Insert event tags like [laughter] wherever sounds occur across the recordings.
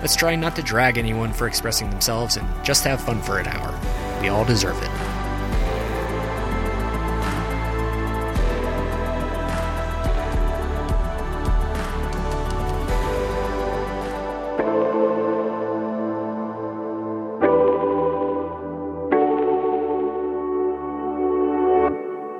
Let's try not to drag anyone for expressing themselves and just have fun for an hour. We all deserve it.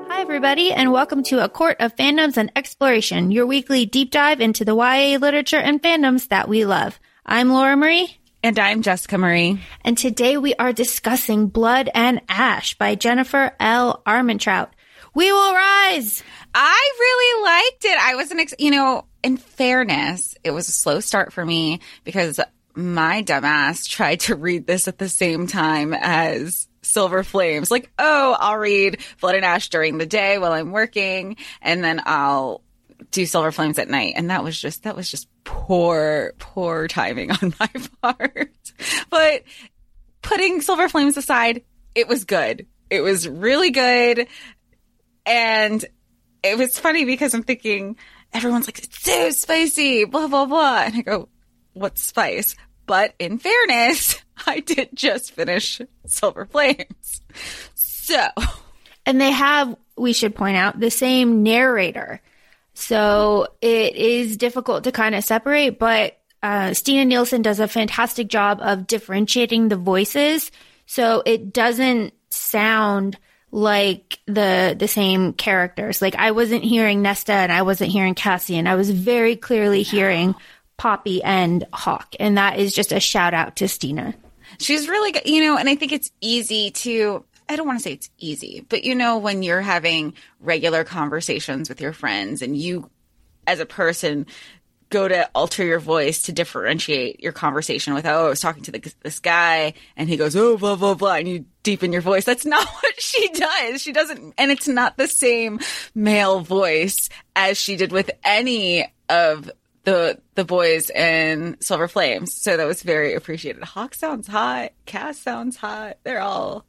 Hi, everybody, and welcome to A Court of Fandoms and Exploration, your weekly deep dive into the YA literature and fandoms that we love. I'm Laura Marie, And I'm Jessica Marie. and today we are discussing Blood and Ash by Jennifer L. Armentrout. We will rise! I really liked it. I wasn't, ex- you know, in fairness, it was a slow start for me because my dumbass tried to read this at the same time as Silver Flames. Like, oh, I'll read Blood and Ash during the day while I'm working, and then I'll do Silver Flames at night. And that was just, that was just poor, poor timing on [laughs] my part. But putting Silver Flames aside, it was good. It was really good. And it was funny because I'm thinking, everyone's like, it's so spicy, blah, blah, blah. And I go, what spice? But in fairness, [laughs] I did just finish Silver Flames. So, And they have, we should point out, the same narrator. So it is difficult to kind of separate, but uh, Stina Nielsen does a fantastic job of differentiating the voices. So it doesn't sound like the the same characters. Like I wasn't hearing Nesta and I wasn't hearing Cassie, and I was very clearly hearing Poppy and Hawke. And that is just a shout out to Stina. she's really good, you know, and I think it's easy to, I don't want to say it's easy, but you know, when you're having regular conversations with your friends and you, as a person, go to alter your voice to differentiate your conversation with, oh, I was talking to the, this guy and he goes, oh, blah, blah, blah, and you deepen your voice. That's [laughs] not what she does. She doesn't, and it's not the same male voice as she did with any of the the boys in Silver Flames. So that was very appreciated. Hawke sounds hot. Cass sounds hot. They're all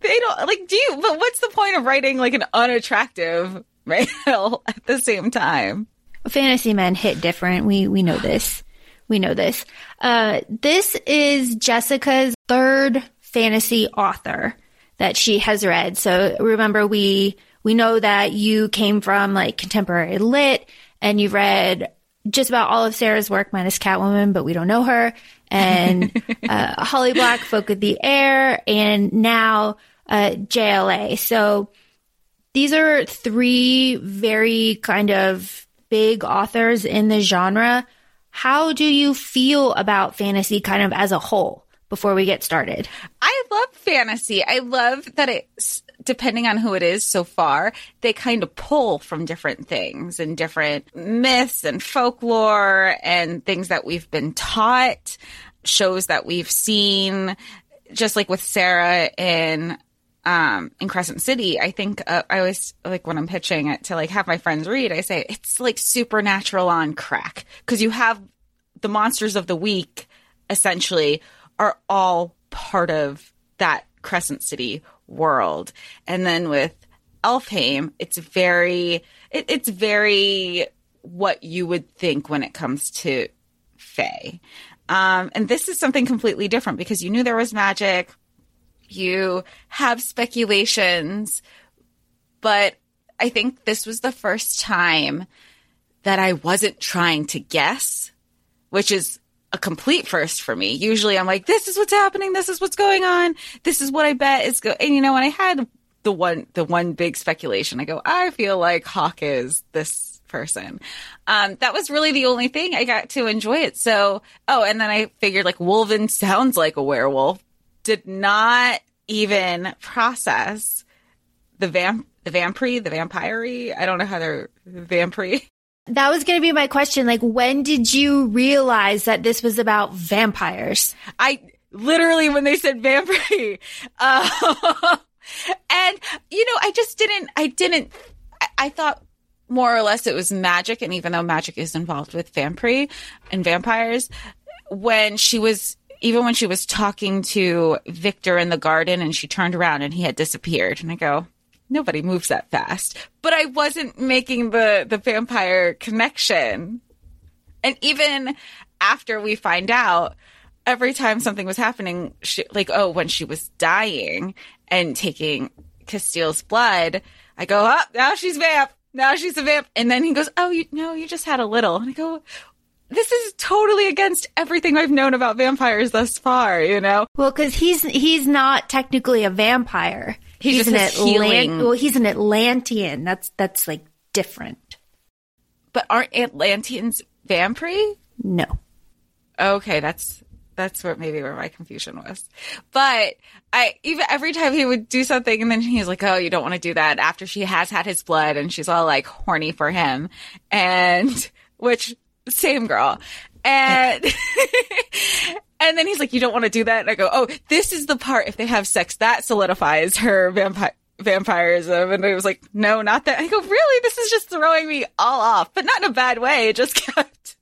they don't like do you but what's the point of writing like an unattractive [laughs] male at the same time? fantasy men hit different. We we know this. We know this. Uh, this is Jessica's third fantasy author that she has read. So remember, we we know that you came from like contemporary lit, and you've read just about all of Sarah's work minus Catwoman, but we don't know her. And [laughs] uh, Holly Black, Folk of the Air, and now uh, JLA. So these are three very kind of big authors in the genre. How do you feel about fantasy kind of as a whole before we get started? I love fantasy. I love that it's depending on who it is so far, they kind of pull from different things and different myths and folklore and things that we've been taught, shows that we've seen, just like with Sarah in um in Crescent City, I think uh, I always like when I'm pitching it to like have my friends read, I say it's like supernatural on crack. Because you have the monsters of the week essentially are all part of that Crescent City world. And then with Elfhame, it's very it, it's very what you would think when it comes to Fae. Um, and this is something completely different because you knew there was magic. You have speculations, but I think this was the first time that I wasn't trying to guess, which is a complete first for me. Usually I'm like, this is what's happening. This is what's going on. This is what I bet is going. And you know, when I had the one, the one big speculation, I go, I feel like Hawke is this person. Um, that was really the only thing I got to enjoy it. So, oh, and then I figured like Wolven sounds like a werewolf. Did not even process the vamp, the vampire, the vampire. I don't know how they're vampire. That was going to be my question. Like, when did you realize that this was about vampires? I literally when they said vampire. [laughs] Uh, and you know, I just didn't. I didn't. I, I thought more or less it was magic, and even though magic is involved with vampire and vampires, when she was even when she was talking to Vikter in the garden and she turned around and he had disappeared. And I go, nobody moves that fast. But I wasn't making the, the vampire connection. And even after we find out, every time something was happening, she, like, oh, when she was dying and taking Casteel's blood, I go, oh, now she's vamp. Now she's a vamp. And then he goes, oh, you, no, you just had a little. And I go, this is totally against everything I've known about vampires thus far, you know? Well, because he's he's not technically a vampire. He he's just an healing. Well, he's an Atlantean. That's that's like different. But aren't Atlanteans vampire? No. Okay, that's that's what maybe where my confusion was. But I even every time he would do something and then he's like, "Oh, you don't want to do that." After she has had his blood and she's all like horny for him, and which same girl. And [laughs] [laughs] and then he's like, "You don't want to do that." And I go, "Oh, this is the part. If they have sex, that solidifies her vampire." vampirism and I was like no not that i go really this is just throwing me all off but not in a bad way it just [laughs] kept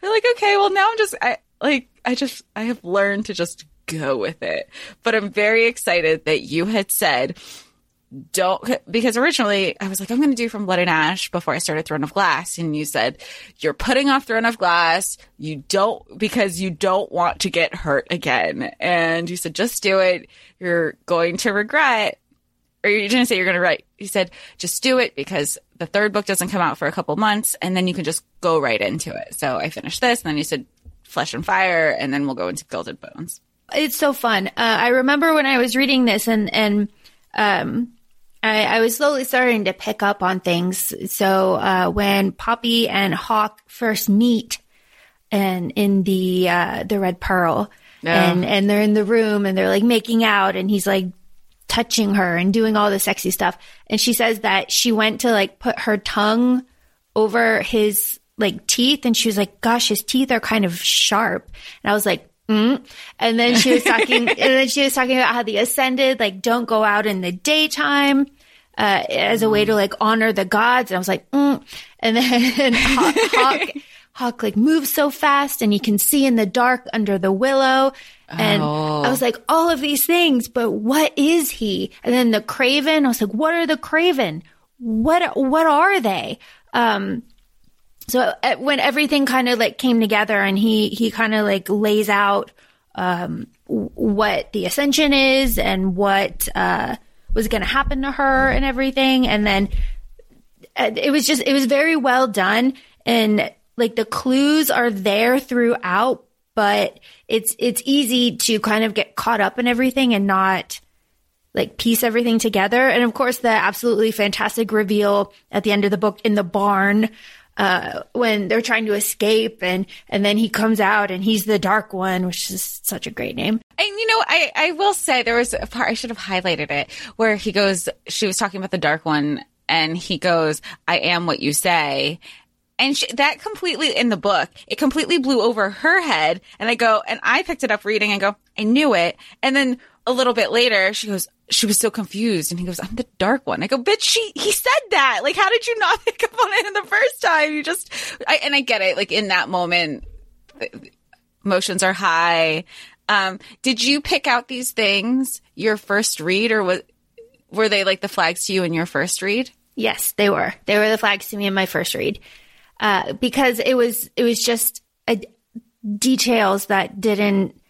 they're like okay well now i'm just i like i just i have learned to just go with it but i'm very excited that you had said don't because originally I was like, I'm going to do from Blood and Ash before I started Throne of Glass, and you said you're putting off Throne of Glass. You don't because you don't want to get hurt again, and you said just do it. You're going to regret, or you didn't say you're going to write. You said just do it because the third book doesn't come out for a couple months, and then you can just go right into it. So I finished this, and then you said Flesh and Fire, and then we'll go into Gilded Bones. It's so fun. Uh, I remember when I was reading this, and and um I, I, was slowly starting to pick up on things. So uh, when Poppy and Hawke first meet, and in the uh, the Red Pearl, and and they're in the room and they're like making out, and he's like touching her and doing all the sexy stuff, and she says that she went to like put her tongue over his like teeth, and she was like, "Gosh, his teeth are kind of sharp," and I was like. Mm. And then she was [laughs] talking, and then she was talking about how the ascended, like, don't go out in the daytime, uh, as a way to like honor the gods. And I was like, mm. and then [laughs] Hawk, Hawke, Hawke like moves so fast and you can see in the dark under the willow. And oh. I was like, all of these things, but what is he? And then the Craven, I was like, what are the Craven? What, what are they? Um, so uh, when everything kind of like came together and he, he kind of like lays out, um, what the ascension is and what, uh, was going to happen to her and everything. And then uh, it was just, it was very well done. And like the clues are there throughout, but it's, it's easy to kind of get caught up in everything and not like piece everything together. And of course, the absolutely fantastic reveal at the end of the book in the barn uh, when they're trying to escape and, and then he comes out and he's the dark one, which is such a great name. And you know, I, I will say there was a part, I should have highlighted it where he goes, she was talking about the dark one and he goes, I am what you say. And she, that completely in the book, it completely blew over her head. And I go, and I picked it up reading and go, I knew it. And then a little bit later, she goes, she was so confused. And he goes, I'm the dark one. I go, bitch, she, he said that. Like, how did you not [laughs] pick up on it in the first time? You just, I, and I get it. Like in that moment, emotions are high. Um, did you pick out these things your first read or was, were they like the flags to you in your first read? Yes, they were. They were the flags to me in my first read. Uh, because it was, it was just a, details that didn't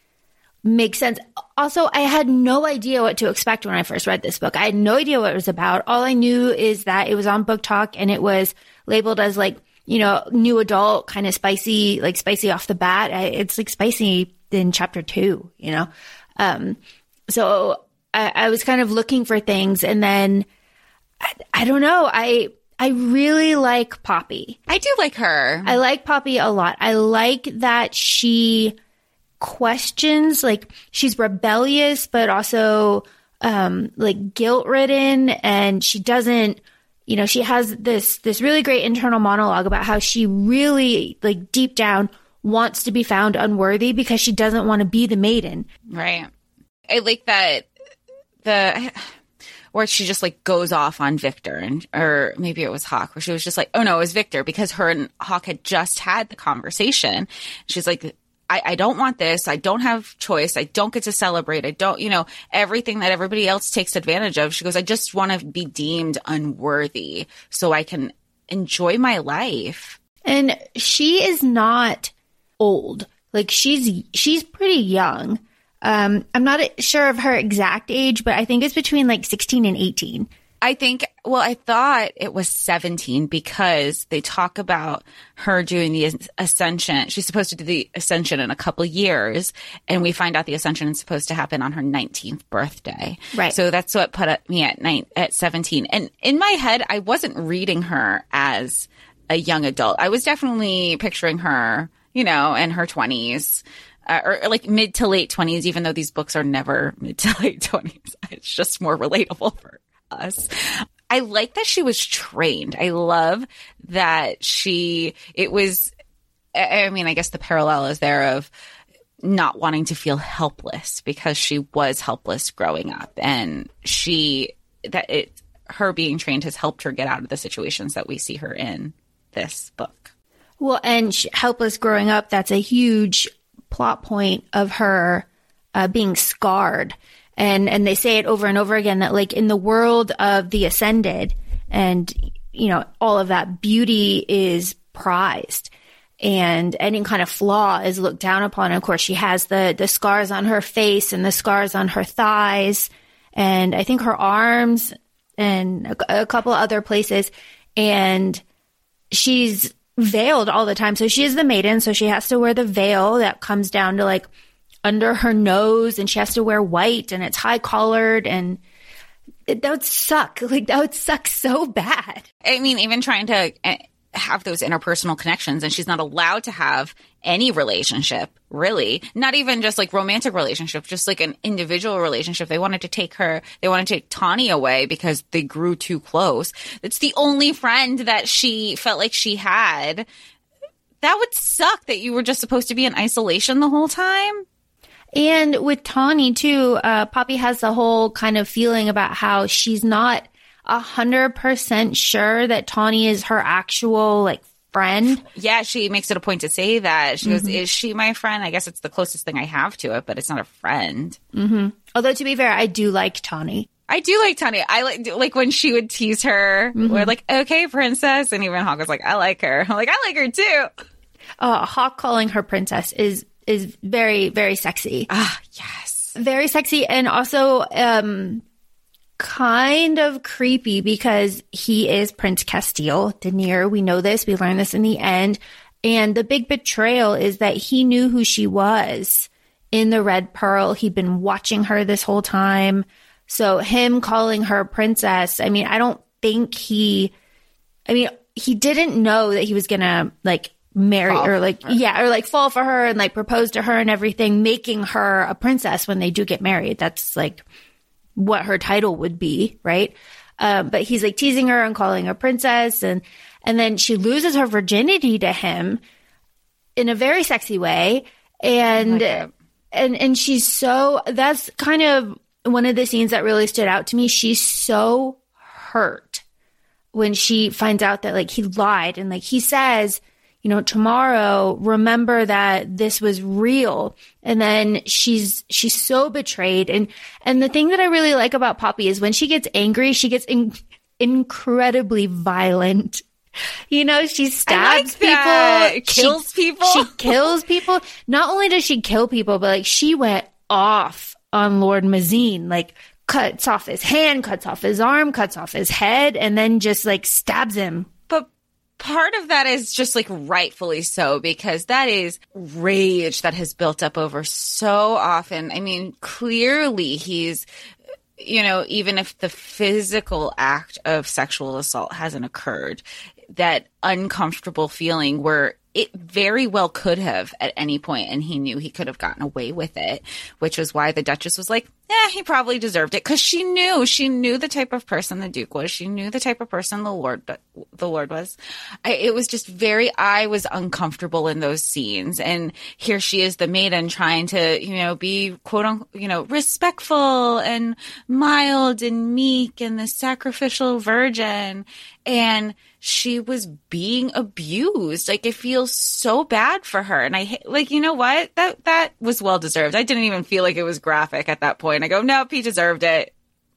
makes sense. Also, I had no idea what to expect when I first read this book. I had no idea what it was about. All I knew is that it was on BookTok and it was labeled as like, you know, new adult, kind of spicy, like spicy off the bat. It's like spicy in chapter two, you know? Um, so I, I was kind of looking for things and then I, I don't know. I, I really like Poppy. I do like her. I like Poppy a lot. I like that she, questions. Like she's rebellious, but also um, like guilt ridden, and she doesn't. You know, she has this this really great internal monologue about how she really like deep down wants to be found unworthy because she doesn't want to be the maiden. Right. I like that the where she just like goes off on Vikter and or maybe it was Hawke where she was just like, oh no, it was Vikter because her and Hawke had just had the conversation. She's like, I, I don't want this. I don't have choice. I don't get to celebrate. I don't, you know, everything that everybody else takes advantage of. She goes, I just want to be deemed unworthy so I can enjoy my life. And she is not old. Like she's she's pretty young. Um, I'm not sure of her exact age, but I think it's between like 16 and 18. I think, well, I thought it was 17 because they talk about her doing the ascension. She's supposed to do the ascension in a couple years. And we find out the ascension is supposed to happen on her 19th birthday. Right. So that's what put me at nine, at 17. And in my head, I wasn't reading her as a young adult. I was definitely picturing her, you know, in her 20s uh, or like mid to late 20s, even though these books are never mid to late 20s. [laughs] It's just more relatable for us. I like that she was trained. I love that she, it was, I mean, I guess the parallel is there of not wanting to feel helpless because she was helpless growing up and she, that it, her being trained has helped her get out of the situations that we see her in this book. Well, and she, helpless growing up, that's a huge plot point of her uh, being scarred. And, and they say it over and over again that like in the world of the ascended and, you know, all of that beauty is prized and any kind of flaw is looked down upon. And of course, she has the, the scars on her face and the scars on her thighs and I think her arms and a, a couple other places. And she's veiled all the time. So she is the maiden. So she has to wear the veil that comes down to like under her nose and she has to wear white and it's high collared and it, that would suck. [laughs] Like that would suck so bad. I mean, even trying to eh, have those interpersonal connections and she's not allowed to have any relationship really. Not even just like romantic relationship just like an individual relationship. They wanted to take her they wanted to take tawny away because they grew too close. It's the only friend that she felt like she had. That would suck that you were just supposed to be in isolation the whole time and with tawny too uh, poppy has the whole kind of feeling about how she's not a hundred percent sure that Tawny is her actual like friend. Yeah, she makes it a point to say that. She mm-hmm. goes, "Is she my friend?" I guess it's the closest thing I have to it, but it's not a friend. Mm-hmm. Although to be fair, I do like Tawny. I do like Tawny. I like like when she would tease her. Mm-hmm. We're like, "Okay, princess," and even Hawke was like, "I like her." I'm [laughs] like, "I like her too." Uh, Hawke calling her princess is is very very sexy. Ah, yes, very sexy, and also um kind of creepy because he is Prince Casteel Daenerys. We know this. We learn this in the end. And the big betrayal is that he knew who she was in the Red Pearl. He'd been watching her this whole time. So him calling her princess, I mean, I don't think he, I mean, he didn't know that he was gonna like marry fall or like, yeah, or like fall for her and like propose to her and everything, making her a princess when they do get married. That's like, what her title would be, right? Um, but he's like teasing her and calling her princess, and and then she loses her virginity to him in a very sexy way, and and and she's so that's kind of one of the scenes that really stood out to me. She's so hurt when she finds out that like he lied and like he says you know, tomorrow, remember that this was real. And then she's, she's so betrayed. And, and the thing that I really like about Poppy is when she gets angry, she gets in, incredibly violent. [laughs] You know, she stabs like people, kills she, people. She kills people. Not only does she kill people, but like she went off on Lord Mazeen, like cuts off his hand, cuts off his arm, cuts off his head, and then just like stabs him part of that is just like rightfully so because that is rage that has built up over so often. I mean, clearly he's you know, even if the physical act of sexual assault hasn't occurred, that uncomfortable feeling where it very well could have at any point and he knew he could have gotten away with it, which was why the Duchess was like, yeah, he probably deserved it because she knew she knew the type of person the Duke was. She knew the type of person the Lord the Lord was. I, it was just very. I was uncomfortable in those scenes, and here she is, the maiden, trying to you know be quote unquote you know respectful and mild and meek and the sacrificial virgin, and she was being abused. Like it feels so bad for her. And I like, you know what? That, that was well deserved. I didn't even feel like it was graphic at that point. I go, nope, he deserved it.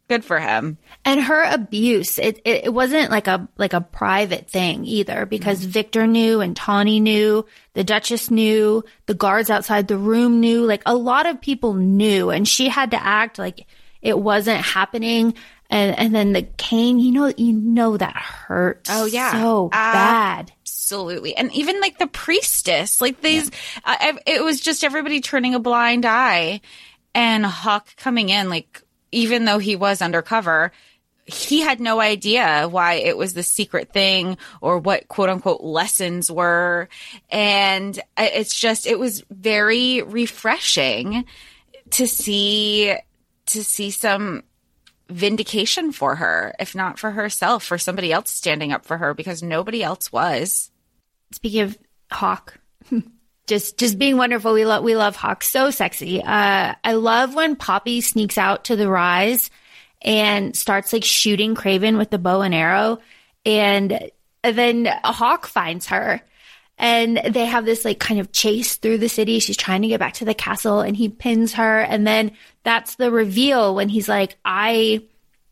Good for him. And her abuse, it, it, it wasn't like a, like a private thing either because mm-hmm. Vikter knew and Tawny knew, the Duchess knew, the guards outside the room knew, like a lot of people knew and she had to act like it wasn't happening and and then the cane you know you know that hurt oh yeah so uh, bad absolutely and even like the priestess like these yeah. uh, it was just everybody turning a blind eye and hawk coming in like even though he was undercover he had no idea why it was the secret thing or what quote unquote lessons were and it's just it was very refreshing to see to see some vindication for her, if not for herself, for somebody else standing up for her because nobody else was. Speaking of Hawke, just just being wonderful. We love we love Hawke, so sexy. Uh, I love when Poppy sneaks out to the rise and starts like shooting Craven with the bow and arrow, and then Hawke finds her. And they have this like kind of chase through the city. She's trying to get back to the castle and he pins her. And then that's the reveal when he's like, I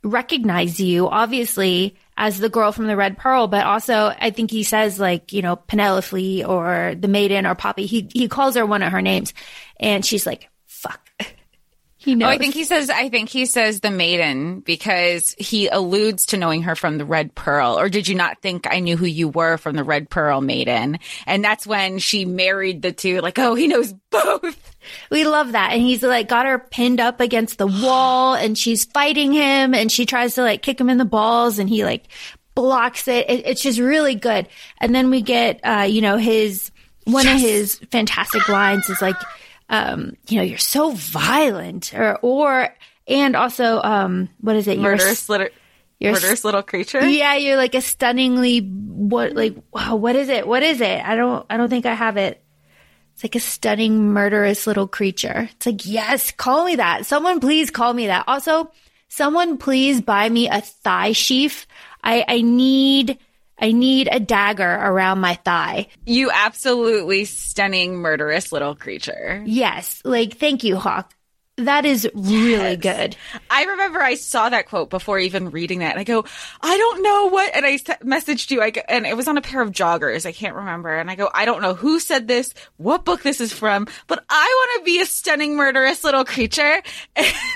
recognize you, obviously, as the girl from the Red Pearl, but also I think he says like, you know, Penelope or the maiden or Poppy. He he calls her one of her names. And she's like, fuck. [laughs] He knows. Oh, I think he says, I think he says the maiden because he alludes to knowing her from the Red Pearl. Or did you not think I knew who you were from the Red Pearl maiden? And that's when she married the two, like, oh, he knows both. [laughs] We love that. And he's like got her pinned up against the wall and she's fighting him and she tries to like kick him in the balls and he like blocks it. it it's just really good. And then we get, uh, you know, his, one yes. of his fantastic lines is like, um, you know, you're so violent or, or, and also, um, what is it? Murderous you're, little, you're, murderous little creature. Yeah. You're like a stunningly, what, like, wow, what is it? What is it? I don't, I don't think I have it. It's like a stunning, murderous little creature. It's like, yes, call me that. Someone please call me that. Also, someone please buy me a thigh sheath. I, I need, I need a dagger around my thigh. You absolutely stunning, murderous little creature. Yes. Like, thank you, Hawke. That is really yes. good. I remember I saw that quote before even reading that. And I go, I don't know what, and I messaged you, I go, and it was on a pair of joggers. I can't remember. And I go, I don't know who said this, what book this is from, but I want to be a stunning, murderous little creature. [laughs]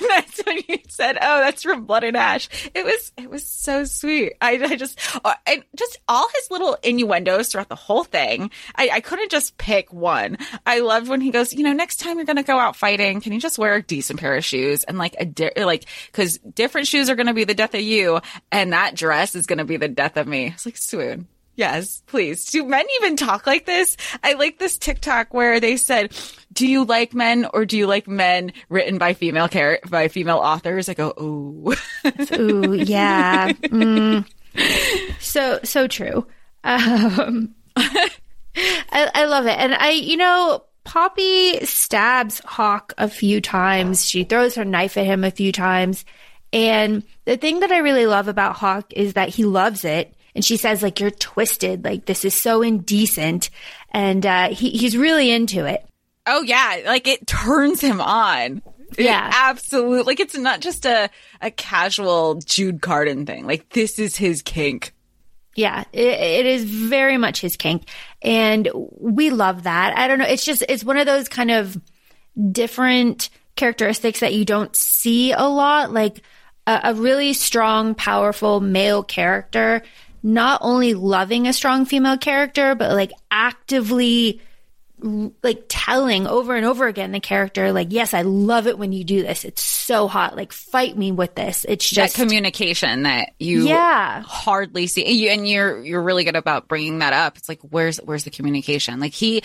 And that's when you said, oh, that's from Blood and Ash. It was, it was so sweet. I, I just, uh, and just all his little innuendos throughout the whole thing. I, I couldn't just pick one. I loved when he goes, you know, next time you're going to go out fighting, can you just wear a decent pair of shoes and like a di- like because different shoes are going to be the death of you, and that dress is going to be the death of me. It's like swoon. Yes, please. Do men even talk like this? I like this TikTok where they said, "Do you like men or do you like men written by female char- by female authors?" I go, "Ooh, [laughs] ooh, yeah." Mm. So so true. Um, [laughs] I, I love it, and I, you know, Poppy stabs Hawke a few times. She throws her knife at him a few times. And the thing that I really love about Hawke is that he loves it. And she says, like, you're twisted. Like, this is so indecent. And, uh, he, he's really into it. Oh, yeah. Like, it turns him on. Yeah. It absolutely. Like, it's not just a, a casual Jude Cardan thing. Like, this is his kink. Yeah, it, it is very much his kink. And we love that. I don't know. It's just, it's one of those kind of different characteristics that you don't see a lot. Like a, a really strong, powerful male character, not only loving a strong female character, but like actively like telling over and over again the character like yes i love it when you do this. It's so hot. Like fight me with this. It's just that communication that you yeah. hardly see. You, and you're you're really good about bringing that up. It's like where's where's the communication? Like he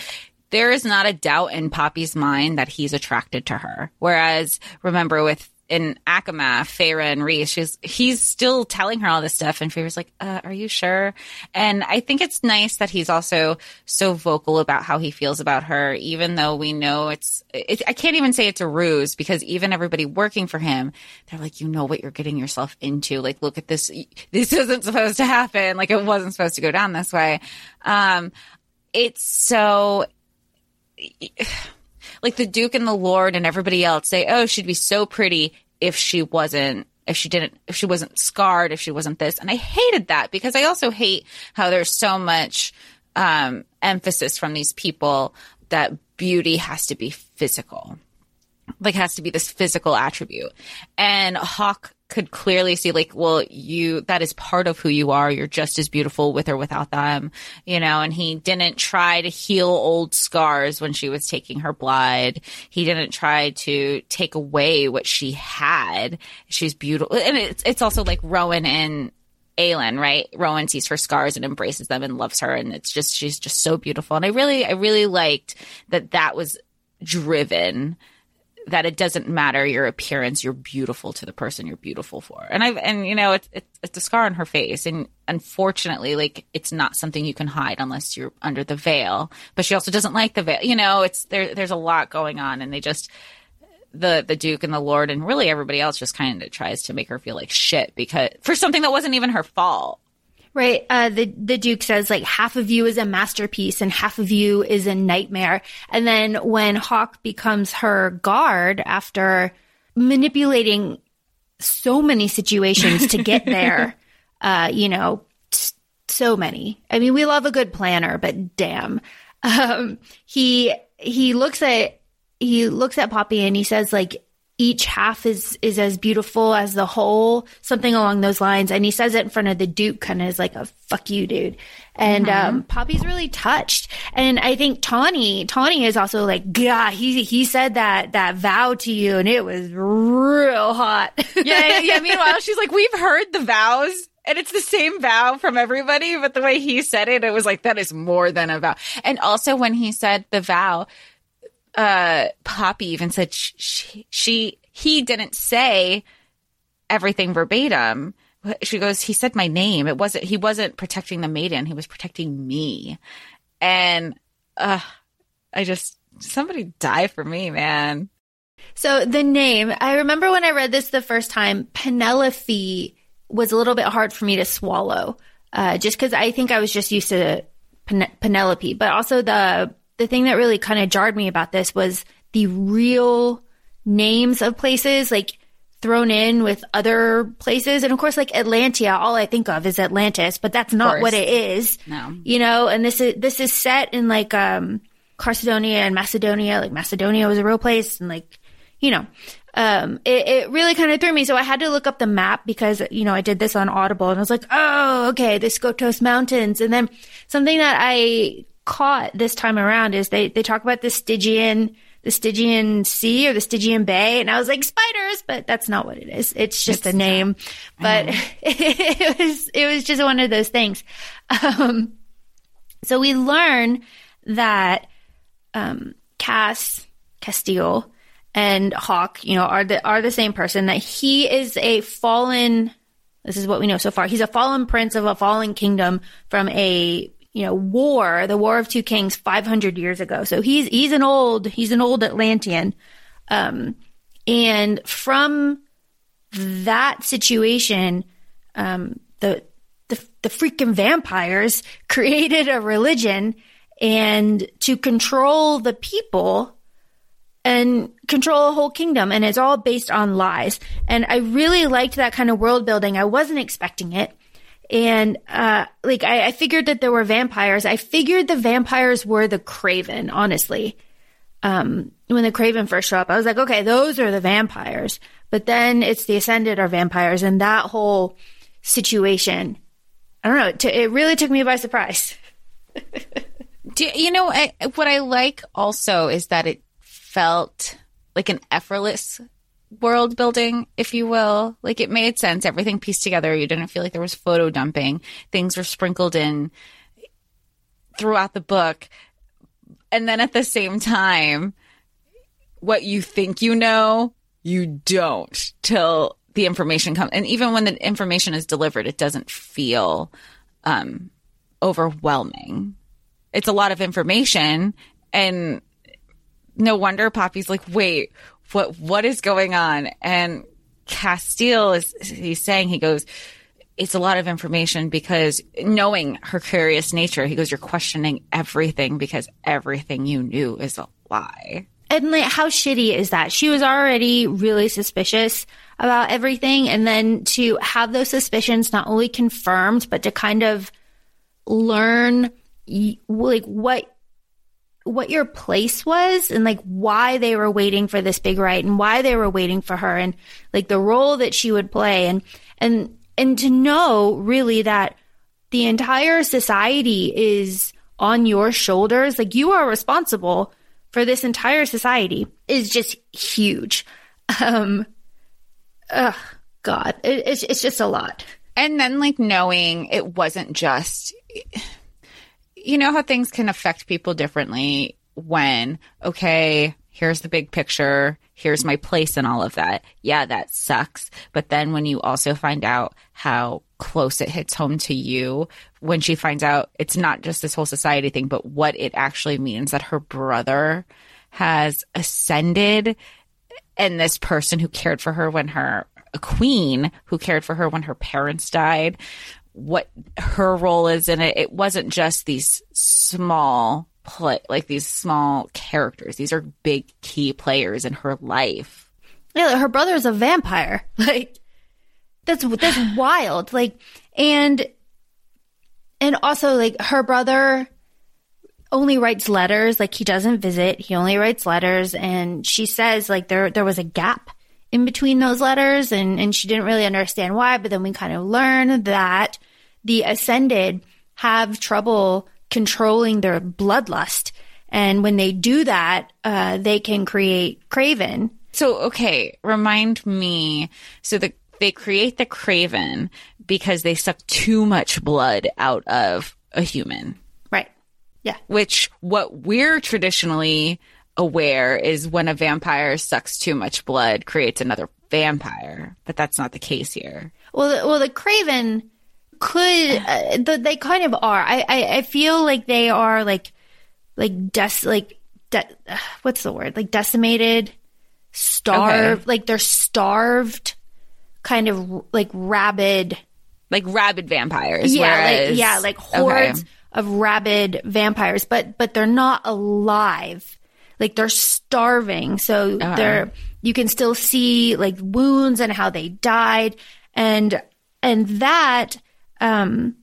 there is not a doubt in poppy's mind that he's attracted to her. Whereas remember with in ACOMAF, Feyre and Rhys, she's he's still telling her all this stuff, and Feyre's like, uh, "Are you sure?" And I think it's nice that he's also so vocal about how he feels about her, even though we know it's. It, I can't even say it's a ruse because even everybody working for him, they're like, "You know what you're getting yourself into. Like, look at this. This isn't supposed to happen. Like, it wasn't supposed to go down this way." Um, it's so like the Duke and the Lord and everybody else say, "Oh, she'd be so pretty if she wasn't." If she didn't, if she wasn't scarred, if she wasn't this, and I hated that because I also hate how there's so much um, emphasis from these people that beauty has to be physical, like has to be this physical attribute. And Hawke could clearly see like, well, you, that is part of who you are. You're just as beautiful with or without them, you know, and he didn't try to heal old scars when she was taking her blood. He didn't try to take away what she had. She's beautiful. And it's, it's also like Rowan and Aelin, right? Rowan sees her scars and embraces them and loves her. And it's just, she's just so beautiful. And I really, I really liked that that was driven that it doesn't matter your appearance. You're beautiful to the person you're beautiful for. And i've and you know it's, it's it's a scar on her face. And unfortunately like it's not something you can hide unless you're under the veil. But she also doesn't like the veil. You know it's there there's a lot going on. And they just the the duke and the lord and really everybody else just kind of tries to make her feel like shit because for something that wasn't even her fault Right. Uh, the, the Duke says like half of you is a masterpiece and half of you is a nightmare. And then when Hawke becomes her guard after manipulating so many situations to get [laughs] there, uh, you know, so many. I mean, we love a good planner, but damn. Um, he, he looks at, he looks at Poppy and he says like, each half is is as beautiful as the whole, something along those lines. And he says it in front of the Duke, kind of is like a fuck you, dude. And mm-hmm. um, Poppy's really touched. And I think Tawny, Tawny is also like, yeah, he he said that that vow to you, and it was real hot. [laughs] yeah, yeah. Meanwhile, she's like, we've heard the vows. And it's the same vow from everybody, but the way he said it, it was like, that is more than a vow. And also when he said the vow, uh, Poppy even said she, she, he didn't say everything verbatim. She goes, he said my name. It wasn't, he wasn't protecting the maiden. He was protecting me. And, uh, I just, somebody die for me, man. So the name, I remember when I read this the first time, Penelope was a little bit hard for me to swallow. Uh, just because I think I was just used to Pen- Penelope, but also the the thing that really kind of jarred me about this was the real names of places, like thrown in with other places. And of course, like Atlantia, all I think of is Atlantis, but that's not what it is. No. You know, and this is, this is set in like, um, Carsodonia and Macedonia. Like Macedonia was a real place and like, you know, um, it, it really kind of threw me. So I had to look up the map because, you know, I did this on Audible and I was like, oh, okay, the Skotos Mountains. And then something that I caught this time around is they, they talk about the Stygian, the Stygian Sea or the Stygian Bay. And I was like, spiders, but that's not what it is. It's just it's a name. Not. But [laughs] it was, it was just one of those things. Um, so we learn that, um, Cass, Casteel and Hawke, you know, are the, are the same person that he is a fallen, this is what we know so far. He's a fallen prince of a fallen kingdom from a you know, war, the War of Two Kings 500 years ago. So he's, he's an old, he's an old Atlantean. Um, and from that situation, um, the, the, the freaking vampires [laughs] created a religion and to control the people and control a whole kingdom. And it's all based on lies. And I really liked that kind of world building. I wasn't expecting it. And, uh, like, I, I figured that there were vampires. I figured the vampires were the Craven, honestly. Um, when the Craven first showed up, I was like, okay, those are the vampires. But then it's the Ascended are vampires and that whole situation. I don't know. It, t- it really took me by surprise. [laughs] Do, you know, I, what I like also is that it felt like an effortless world building, if you will. Like it made sense. Everything pieced together. You didn't feel like there was photo dumping. Things were sprinkled in throughout the book. And then at the same time, what you think you know you don't till the information comes. And even when the information is delivered, it doesn't feel um, overwhelming. It's a lot of information, and no wonder Poppy's like, "Wait, what? What is going on?" And Casteel is he's saying he goes, "It's a lot of information because knowing her curious nature, he goes, you're questioning everything because everything you knew is a lie." and like how shitty is that? She was already really suspicious about everything, and then to have those suspicions not only confirmed, but to kind of learn like what what your place was and like why they were waiting for this big right and why they were waiting for her and like the role that she would play and and and to know really that the entire society is on your shoulders like you are responsible for this entire society is just huge. Um, ugh, God, it, it's it's just a lot. And then like knowing it wasn't just, you know how things can affect people differently when okay, here's the big picture, here's my place and all of that. Yeah, that sucks. But then when you also find out how close it hits home to you when she finds out it's not just this whole society thing, but what it actually means that her brother has ascended and this person who cared for her when her a queen who cared for her when her parents died what her role is in it. It wasn't just these small play like these small characters. These are big key players in her life. Yeah her brother is a vampire. [laughs] Like that's that's wild. Like and and also like her brother only writes letters, like he doesn't visit, he only writes letters. And she says like there there was a gap in between those letters. And and she didn't really understand why, but then we kind of learn that the ascended have trouble controlling their bloodlust. And when they do that, uh, they can create craven. So, okay, remind me. So the they create the craven because they suck too much blood out of a human. Right. Yeah. Which what we're traditionally aware is when a vampire sucks too much blood creates another vampire, but that's not the case here. Well, the, well, the craven could uh, they kind of are. I, I I feel like they are like like des like de- [sighs] what's the word like decimated, starved. Okay. Like they're starved kind of like rabid, like rabid vampires. Yeah, whereas, like, yeah, like hordes okay. of rabid vampires, but but they're not alive. Like they're starving, so uh-huh. they're you can still see like wounds and how they died, and and that um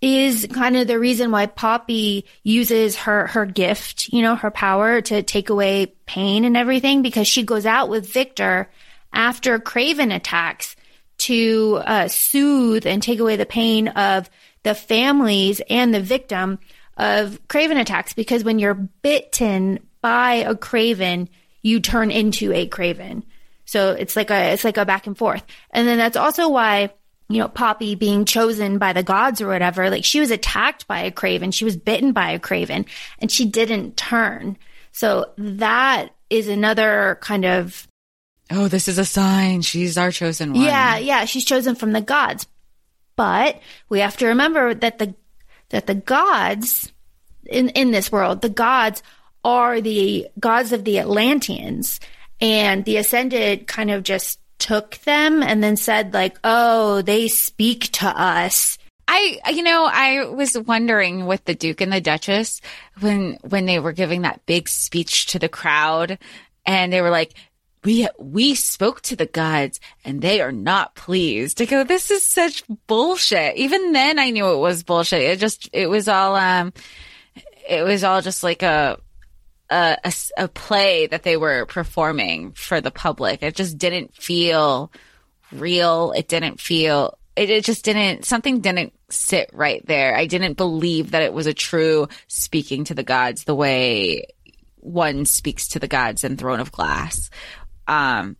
is kind of the reason why Poppy uses her her gift, you know, her power to take away pain and everything because she goes out with Vikter after Craven attacks to uh, soothe and take away the pain of the families and the victim of Craven attacks. Because when you're bitten by a Craven, you turn into a Craven. So it's like a it's like a back and forth. And then that's also why you know Poppy being chosen by the gods or whatever, like she was attacked by a Craven, she was bitten by a Craven, and she didn't turn. So that is another kind of oh, this is a sign. She's our chosen one. Yeah, yeah, she's chosen from the gods. But we have to remember that the that the gods in in this world, the gods are the gods of the Atlanteans, and the ascended kind of just took them and then said like, "Oh, they speak to us." I, you know, I was wondering with the Duke and the Duchess when when they were giving that big speech to the crowd, and they were like, we we spoke to the gods and they are not pleased. I go, this is such bullshit. Even then, I knew it was bullshit. It just it was all um, it was all just like a a, a, a play that they were performing for the public. It just didn't feel real. It didn't feel. It, it just didn't. Something didn't sit right there. I didn't believe that it was a true speaking to the gods the way one speaks to the gods in Throne of Glass um,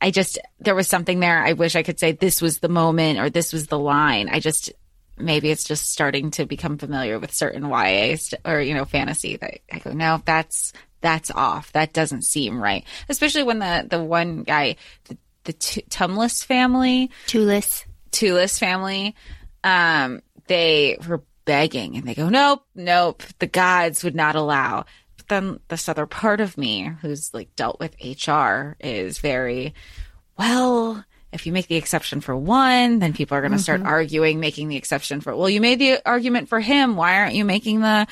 I just, there was something there. I wish I could say this was the moment or this was the line. I just, maybe it's just starting to become familiar with certain YA st- or, you know, fantasy that I go, no, that's, that's off. That doesn't seem right. Especially when the the one guy, the, the T- Tumless family, Tulis. Tulis family, um, they were begging and they go, nope, nope, the gods would not allow. But then this other part of me who's like dealt with HR is very, well, if you make the exception for one, then people are going to start mm-hmm. arguing, making the exception for, well, you made the argument for him. Why aren't you making the,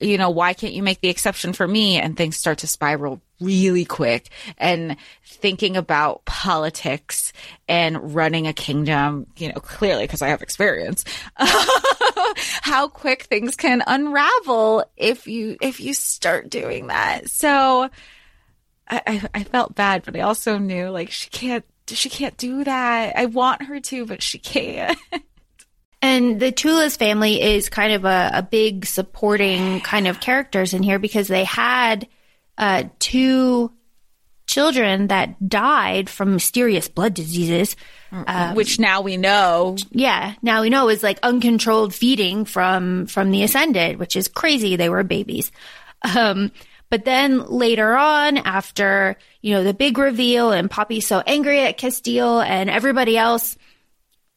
you know, why can't you make the exception for me? And things start to spiral really quick and thinking about politics and running a kingdom, you know, clearly because I have experience, [laughs] how quick things can unravel if you, if you start doing that. So I, I, I felt bad, but I also knew like she can't, she can't do that. I want her to, but she can't. And the Tulis family is kind of a, a big supporting kind of characters in here because they had uh, two children that died from mysterious blood diseases. Which now we know Yeah, now we know is like uncontrolled feeding from from the ascended, which is crazy. They were babies. Um, but then later on, after you know the big reveal, and Poppy's so angry at Casteel and everybody else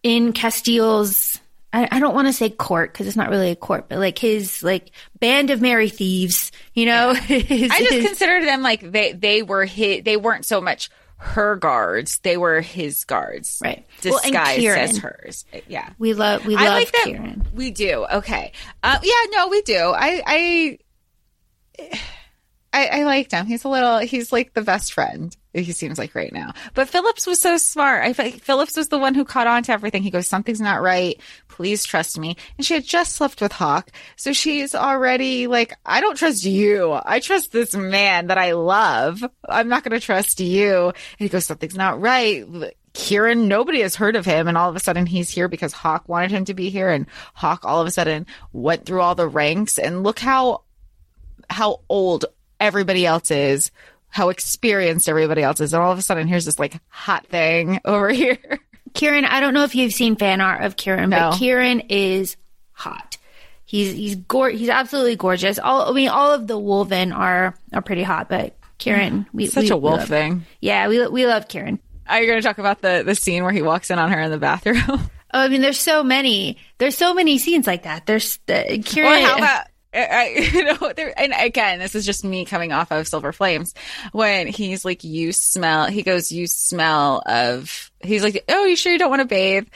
in Casteel's. I, I don't want to say court because it's not really a court, but like his like band of merry thieves, you know. [laughs] his- I just his- considered them like they they were his, they weren't so much her guards, they were his guards. Right. Well, Disguised Kieran. as hers. Yeah. we love we love I like that Kieran. we do. Okay. Uh, yeah, no, we do. I I I, I liked him. He's a little. He's like the best friend. He seems like right now. But Phillips was so smart. I Phillips was the one who caught on to everything. He goes, "Something's not right. Please trust me." And she had just slept with Hawke, so she's already like, "I don't trust you. I trust this man that I love. I'm not going to trust you." And he goes, "Something's not right." Kieran, nobody has heard of him, and all of a sudden he's here because Hawke wanted him to be here, and Hawke all of a sudden went through all the ranks, and look how how old everybody else is, how experienced everybody else is, and all of a sudden here's this like hot thing [laughs] over here. Kieran, I don't know if you've seen fan art of Kieran, No. but Kieran is hot. He's he's gor- he's absolutely gorgeous. All I mean, all of the Wolven are are pretty hot, but Kieran, mm. we Such we- a wolf thing. Yeah, we we love Kieran. Are you going to talk about the the scene where he walks in on her in the bathroom, [laughs] Oh, I mean, there's so many. There's so many scenes like that. There's the or Kieran. how about? I, [laughs] you know, there, and again, this is just me coming off of Silver Flames when he's like, "You smell." He goes, "You smell of." He's like, "Oh, you sure you don't want to bathe?"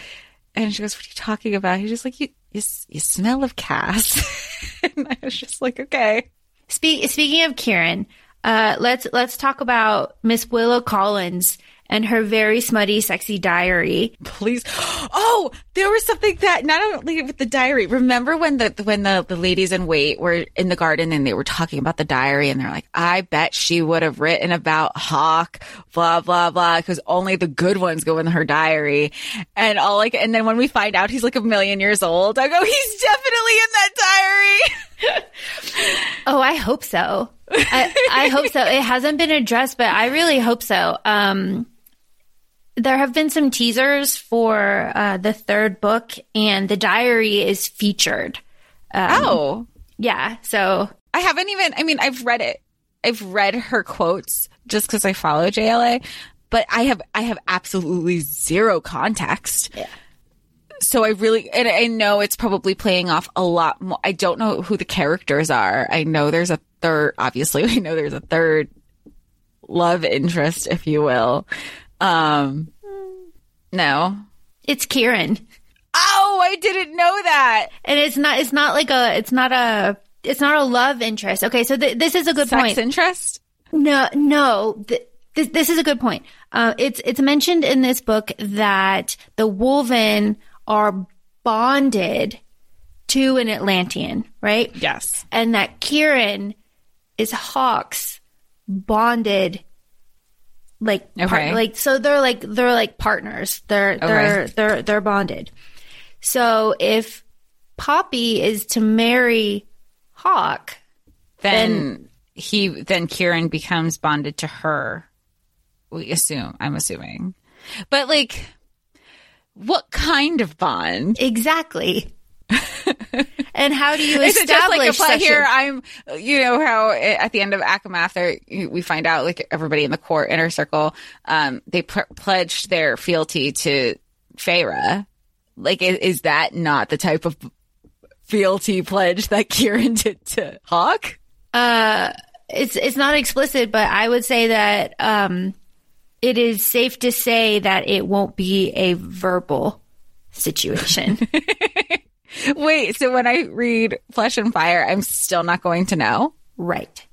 And she goes, "What are you talking about?" He's just like, "You, you, you smell of Cass." [laughs] and I was just like, "Okay." Speak, speaking of Kieran, uh, let's let's talk about Miss Willow Colyns and her very smutty, sexy diary. please [gasps] oh there was something that not only with the diary remember when the when the, the ladies in wait were in the garden and they were talking about the diary and they're like i bet she would have written about hawke blah blah blah because only the good ones go in her diary and all like and then when we find out he's like a million years old i go he's definitely in that diary [laughs] Oh, I hope so. I, I hope so. It hasn't been addressed, but I really hope so. Um, there have been some teasers for uh, the third book, and the diary is featured. oh Yeah, so I haven't even, I mean, I've read it. I've read her quotes just because I follow JLA, but I have, I have absolutely zero context. Yeah. So I really, and I know it's probably playing off a lot more. I don't know who the characters are. I know there's a third, obviously, [laughs] we know there's a third love interest, if you will. Um, no. it's Kieran, Oh, I didn't know that. and it's not. It's not like a. It's not a. It's not a love interest. Okay, so th- this is a good Sex point. interest? No, no. Th- this, this is a good point. Uh, it's it's mentioned in this book that the Wolven are bonded to an Atlantian, right? Yes. And that Kieran is Hawke's bonded, like Okay. like so they're like they're like partners. They're they're they're they're bonded. So if Poppy is to marry Hawke, then he then Kieran becomes bonded to her. We assume. I'm assuming, but like, what kind of bond? exactly. [laughs] and how do you Is it just like a establish plot such a- here? I'm, you know, how at the end of ACOMAF, there we find out like everybody in the core inner circle, um, they pl- pledged their fealty to Feyre. Like, is, is that not the type of fealty pledge that Kieran [laughs] did to Hawke? Uh, it's it's not explicit, but I would say that um, it is safe to say that it won't be a verbal situation. [laughs] [laughs] Wait, so when I read Flesh and Fire, I'm still not going to know. right.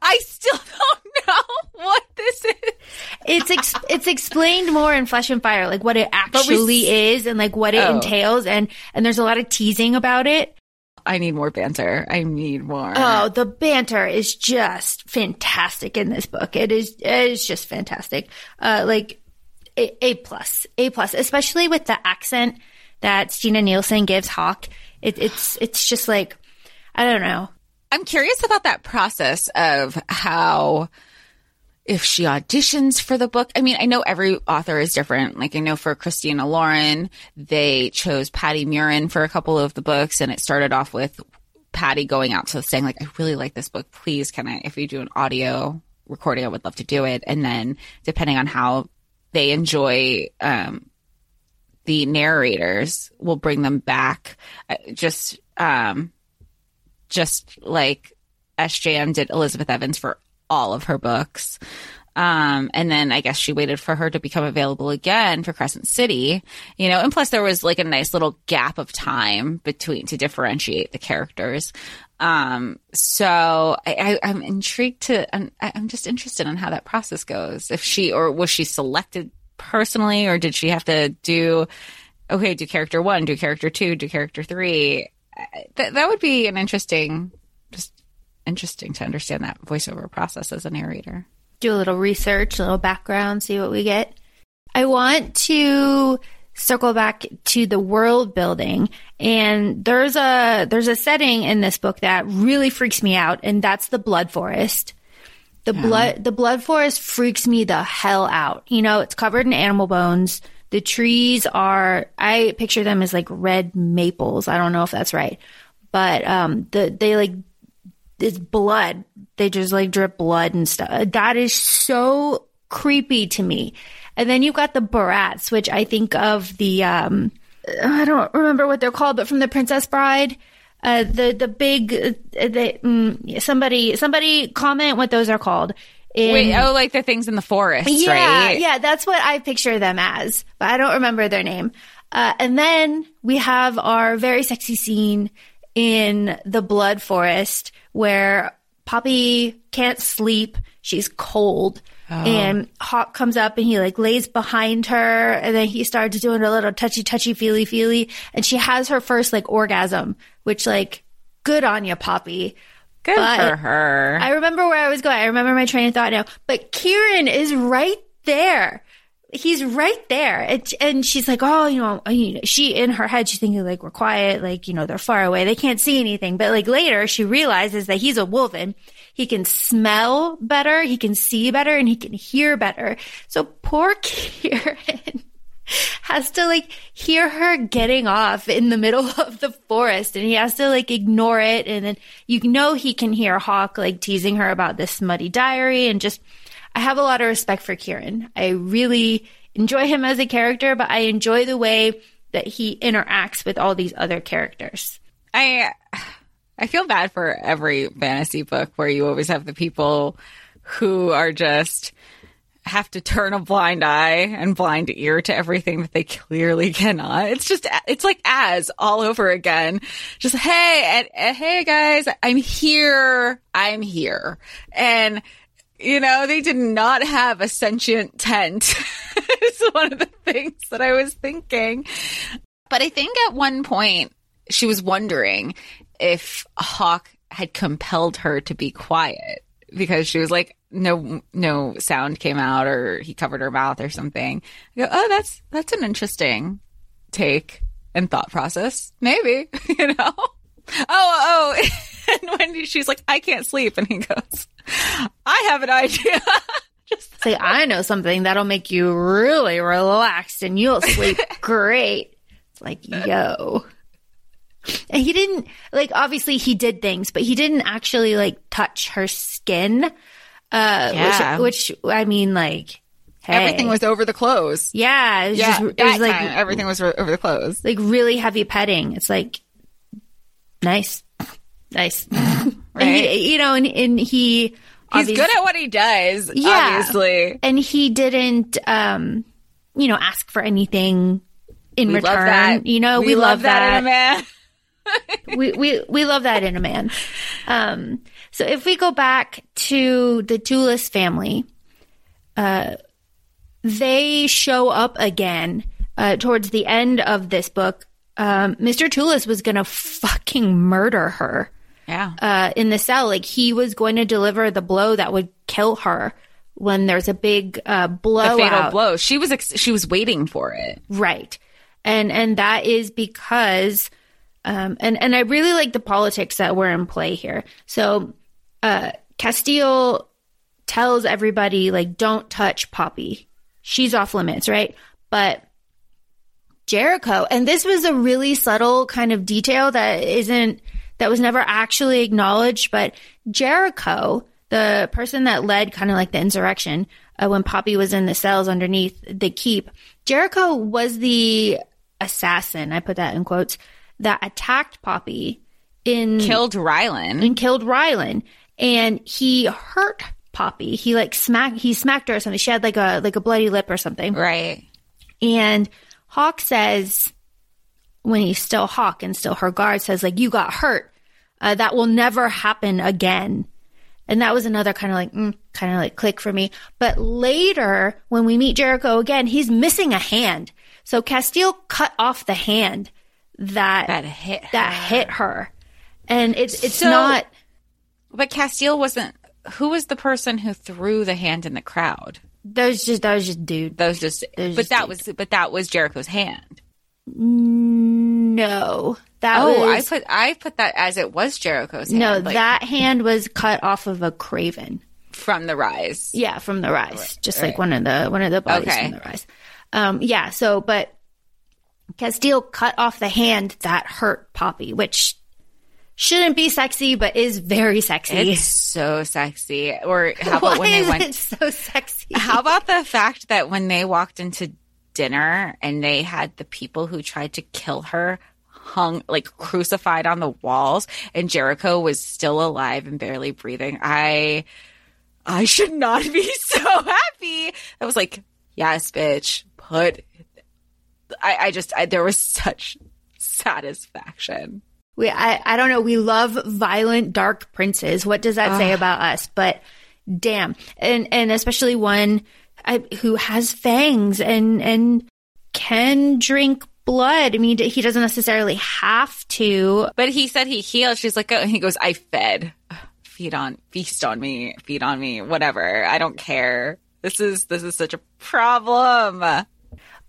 I still [laughs] don't know what this is. It's ex- it's explained more in Flesh and Fire, like what it actually is and like what it Oh. entails, and and there's a lot of teasing about it. I need more banter. I need more. Oh, the banter is just fantastic in this book. It is it is just fantastic. Uh, like a, a plus, a plus, especially with the accent that Stina Nielsen gives Hawke. It, it's it's just like I don't know. I'm curious about that process of how if she auditions for the book. I mean, I know every author is different. Like I know for Christina Lauren, they chose Patti Murin for a couple of the books and it started off with Patty going out to saying like, I really like this book. Please can I, if you do an audio recording, I would love to do it. And then depending on how they enjoy, um, the narrators will bring them back. Just, um, just like SJM did Elizabeth Evans for all of her books. Um, and then I guess she waited for her to become available again for Crescent City, you know, and plus there was like a nice little gap of time between to differentiate the characters. Um, so I, I, I'm intrigued to, I'm, I'm just interested in how that process goes. If she, or was she selected personally, or did she have to do, okay, do character one, do character two, do character three? Uh, that, that would be an interesting, just interesting to understand that voiceover process as a narrator. do a little research, a little background, see what we get. I want to circle back to the world building and there's a there's a setting in this book that really freaks me out and that's the blood forest. The blood the blood forest freaks me the hell out. You know, it's covered in animal bones. The trees are I picture them as like red maples. I don't know if that's right. But um the they like it's blood. They just like drip blood and stuff. That is so creepy to me. And then you've got the Barrats, which I think of the um I don't remember what they're called, but from the Princess Bride. Uh, the the big uh, the, mm, somebody somebody comment what those are called. In, Wait, oh, like the things in the forest, yeah, right? yeah, that's what I picture them as, but I don't remember their name. Uh, and then we have our very sexy scene in the blood forest where Poppy can't sleep. She's cold. And Hawke comes up and he like lays behind her and then he starts doing a little touchy touchy feely feely and she has her first like orgasm, which like good on you, Poppy. Good But for her. I remember where I was going. I remember my train of thought now. But Kieran is right there. He's right there. And, and she's like, oh, you know, you know, she in her head, she's thinking like, we're quiet. Like, you know, they're far away. They can't see anything. But like later she realizes that he's a wolven. He can smell better. He can see better and he can hear better. So poor [laughs] Kieran [laughs] has to like hear her getting off in the middle [laughs] of the forest and he has to like ignore it and then you know he can hear Hawke like teasing her about this smutty diary and just I have a lot of respect for Kieran. I really enjoy him as a character, but I enjoy the way that he interacts with all these other characters. I I feel bad for every fantasy book where you always have the people who are just have to turn a blind eye and blind ear to everything that they clearly cannot. It's just it's like as all over again. Just hey, and, hey guys, I'm here. I'm here. And you know, they did not have a sentient tent. [laughs] it's one of the things that I was thinking. But I think at one point she was wondering if Hawke had compelled her to be quiet because she was like, no, no sound came out or he covered her mouth or something. I go, oh, that's, that's an interesting take and thought process. Maybe, [laughs] you know? Oh, oh, oh. [laughs] and when she's like, I can't sleep. And he goes, I have an idea. [laughs] Just Say, I know something that'll make you really relaxed and you'll sleep great. It's like, yo. And he didn't, like, obviously he did things, but he didn't actually, like, touch her skin. Uh, Yeah. which, which, I mean, like, hey. Everything was over the clothes. yeah, it was Yeah, just, it that was like, time, everything was over the clothes. like really heavy petting. It's like, nice, nice. [laughs] And Right. he, you know, and, and he, He's good at what he does. Yeah. obviously. and he didn't, um, you know, ask for anything in We return. love that. You know, we, love, that. in a man. [laughs] we, we, we love that in a man. Um, so if we go back to the Tulis family, uh, they show up again, uh, towards the end of this book. Um, Mr. Tulis was gonna fucking murder her, Yeah. uh, in the cell. Like he was going to deliver the blow that would kill her when there's a big, uh, blowout. fatal blow. She was ex- she was waiting for it. Right. And and that is because um and and I really like the politics that were in play here. So uh Casteel tells everybody like don't touch Poppy. She's off limits, right? But Jericho, and this was a really subtle kind of detail that isn't that was never actually acknowledged, but Jericho, the person that led kind of like the insurrection uh, when Poppy was in the cells underneath the keep, Jericho was the assassin. I put that in quotes that attacked Poppy in Killed Rylan. and killed Rylan, and he hurt Poppy. He like smacked he smacked her or something. She had like a like a bloody lip or something. Right. And Hawke says, when he's still Hawke and still her guard, says, like, you got hurt. Uh, that will never happen again. And that was another kind of like, mm, kind of like click for me. But later, when we meet Jericho again, he's missing a hand. So Casteel cut off the hand that, That hit that her. hit her. And it's, it's So- not, But Casteel wasn't. Who was the person who threw the hand in the crowd? Those just, those just dude. Those just. was but just that it. was. But that was Jericho's hand. No, that Oh, I put. I put that as it was Jericho's hand. no, like, that hand was cut off of a craven. from the rise. Yeah, from the rise, just right. like one of the one of the bodies Okay. from the rise. Um, yeah. So, but Casteel cut off the hand that hurt Poppy, which shouldn't be sexy, but is very sexy. It's so sexy. Or how Why about when they went? so sexy? How about the fact that when they walked into dinner and they had the people who tried to kill her hung like crucified on the walls and Jericho was still alive and barely breathing. I I should not be [laughs] so happy. I was like, yes, bitch, put I, I just I, there was such satisfaction. We, I, I don't know. We love violent, dark princes. What does that say about us? But damn, and and especially one I, who has fangs and and can drink blood. I mean, he doesn't necessarily have to. But he said he healed. She's like, oh, he goes, I fed. Feed on, feast on me, feed on me, whatever. I don't care. This is, this is such a problem.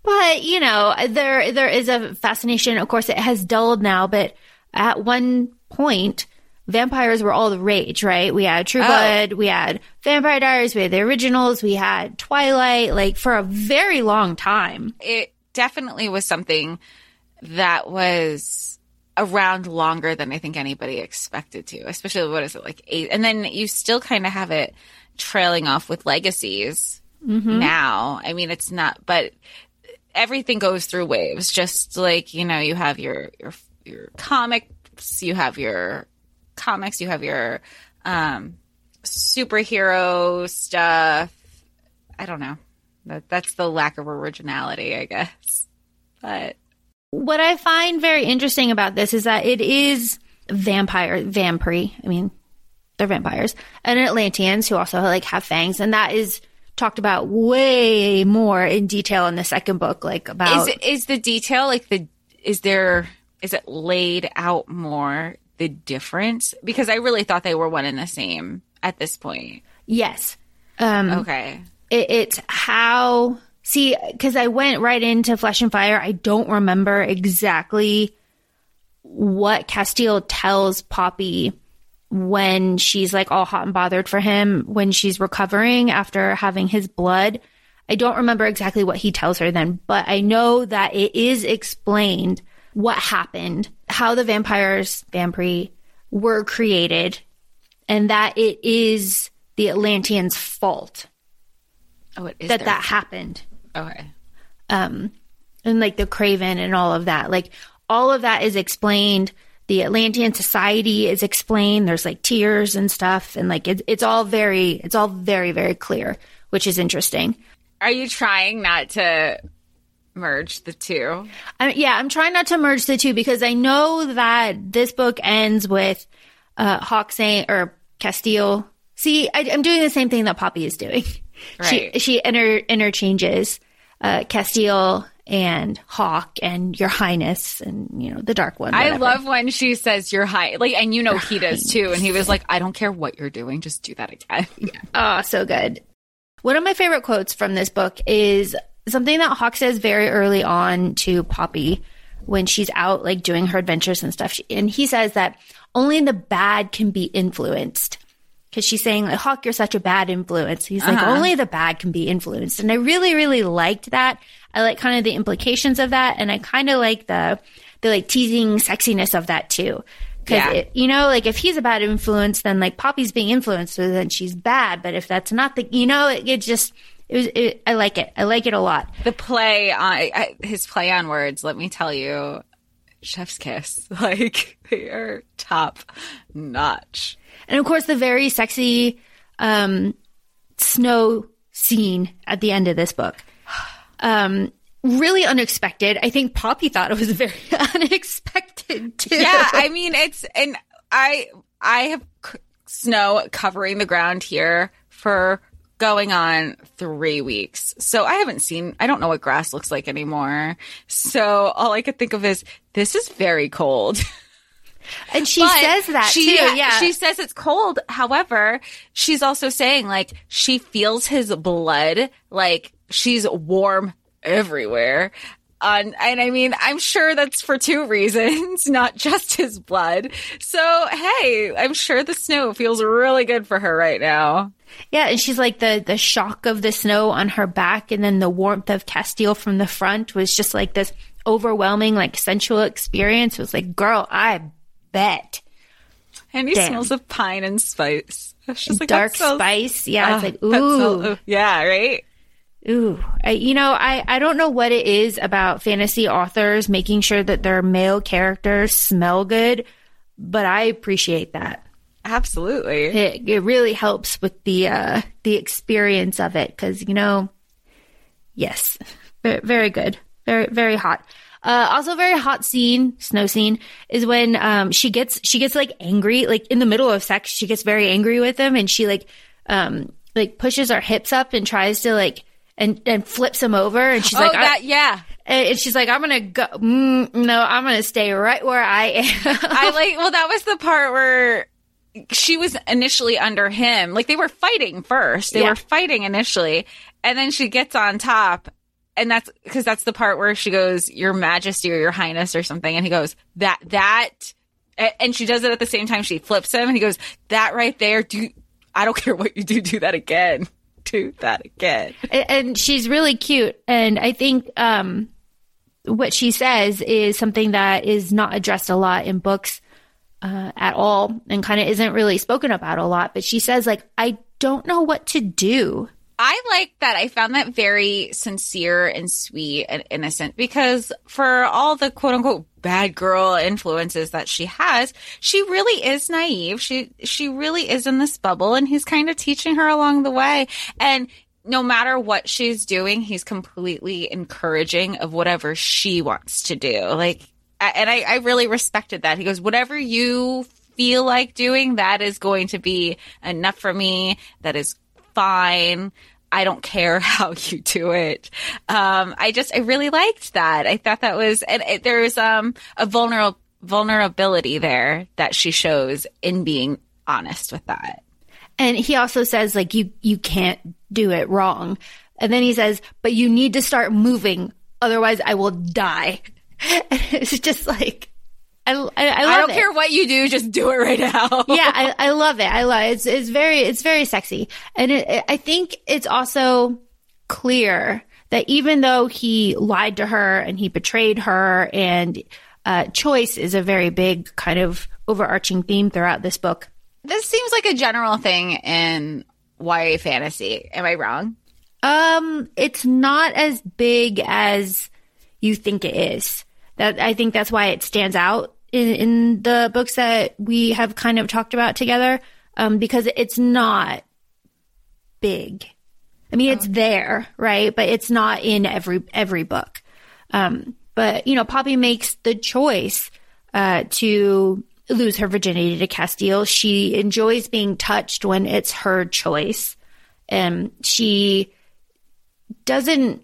But you know, there there is a fascination. Of course, it has dulled now, but at one point. Vampires were all the rage, right? We had True Oh. Blood, we had Vampire Diaries, we had the originals, we had Twilight, like for a very long time. It definitely was something that was around longer than I think anybody expected to, especially what is it like eight? And then you still kind of have it trailing off with legacies mm-hmm. now. I mean, it's not, but everything goes through waves. Just like you know, you have your your your comics, you have your comics, you have your um, superhero stuff. I don't know. That that's the lack of originality, I guess. But what I find very interesting about this is that it is vampire vampire. I mean, they're vampires and Atlantians who also like have fangs, and that is talked about way more in detail in the second book. Like about is it, is the detail like the is there is it laid out more the difference? Because I really thought they were one and the same at this point. yes, um, Okay. it, it's how see because I went right into Flesh and Fire. I don't remember exactly what Casteel tells Poppy when she's like all hot and bothered for him when she's recovering after having his blood. I don't remember exactly what he tells her then, but I know that it is explained what happened how the vampires, vampire, were created and that it is the Atlantians' fault Oh, it is that their- that happened. Okay. Um, and like the Craven and all of that. Like all of that is explained. The Atlantian society is explained. There's like tears and stuff. And like it, it's all very, it's all very, very clear, which is interesting. Are you trying not to merge the two? I, yeah, I'm trying not to merge the two because I know that this book ends with uh, Hawke saying or Casteel. See, I, I'm doing the same thing that Poppy is doing. [laughs] She Right. she inter, interchanges uh, Casteel and Hawke and Your Highness and you know the Dark One. I love when she says you're high, like, and you know he does too. And he was like, "I don't care what you're doing, just do that again." [laughs] Oh, so good. One of my favorite quotes from this book is something that Hawke says very early on to Poppy when she's out like doing her adventures and stuff. She, and he says that only the bad can be influenced. Cause she's saying like, Hawke, you're such a bad influence. He's like, uh-huh. only the bad can be influenced. And I really, really liked that. I like kind of the implications of that. And I kind of like the, the like teasing sexiness of that too. Cause Yeah. it, you know, like if he's a bad influence, then like Poppy's being influenced, so then she's bad. But if that's not the, you know, it, it just, it was, it, I like it. I like it a lot. the play on I, his play on words. Let me tell you, chef's kiss. [laughs] Like they are top notch. And of course, the very sexy, um, snow scene at the end of this book. Um, really unexpected. I think Poppy thought it was very [laughs] unexpected too. Yeah, I [laughs] mean it's and I I have c- snow covering the ground here for going on three weeks. So I haven't seen, I don't know what grass looks like anymore. So all I could think of is this is very cold. [laughs] and she But says that she, too. Yeah. She says it's cold. However, she's also saying like she feels his blood, like she's warm everywhere. On, and I mean, I'm sure that's for two [laughs] reasons, not just his blood. So, hey, I'm sure the snow feels really good for her right now. Yeah, and she's like the the shock of the snow on her back, and then the warmth of Casteel from the front was just like this overwhelming, like sensual experience. It was like, girl, I bet And he Damn. smells of pine and spice. She's like, dark spice. Yeah, Ah, it's like that ooh, yeah, right? Ooh. I, you know, I I don't know what it is about fantasy authors making sure that their male characters smell good, but I appreciate that. Absolutely. It it really helps with the uh the experience of it because you know, yes, very, very good, very very hot. Uh, also, very hot scene, snow scene is when um she gets she gets like angry, like in the middle of sex, she gets very angry with him, and she like um like pushes her hips up and tries to like and and flips him over, and she's oh, like, that, yeah. and she's like, I'm gonna go, mm, no, I'm gonna stay right where I am. I [laughs] like, well, that was the part where she was initially under him. Like they were fighting first. They Yeah. were fighting initially. And then she gets on top. And that's because that's the part where she goes, Your Majesty or Your Highness or something. And he goes, That, that. And she does it at the same time. She flips him and he goes, That right there. Do, I don't [laughs] care what you do. Do that again. Do that again. And she's really cute and i think um what she says is something that is not addressed a lot in books uh, at all and kind of isn't really spoken about a lot but she says like i don't know what to do I like that. I found that very sincere and sweet and innocent because for all the quote unquote bad girl influences that she has, she really is naive. She, she really is in this bubble and he's kind of teaching her along the way. And no matter what she's doing, he's completely encouraging of whatever she wants to do. Like, and I, I really respected that. He goes, whatever you feel like doing, that is going to be enough for me. That is fine. I don't care [laughs] how you do it. Um, I just, I really liked that. I thought that was, and it, there was, um, a vulnerable, vulnerability there that she shows in being honest with that. and he also says like you you can't do it wrong and then he says but you need to start moving otherwise i will die [laughs] and it's just like i, I, I love I don't it. care what you do, just do it right now. [laughs] yeah, I, I love it. I love it. It's, it's very, it's very sexy. And it, it- I think it's also clear that even though he lied to her and he betrayed her and, uh, choice is a very big kind of overarching theme throughout this book. This seems like a general thing in YA fantasy. Am I wrong? Um, it's not as big as you think it is. That I think that's why it stands out in, in the books that we have kind of talked about together. Um, because it's not big. I mean, it's there, right? But it's not in every every book. Um, but you know, Poppy makes the choice uh, to lose her virginity to Casteel. She enjoys being touched when it's her choice, and she doesn't.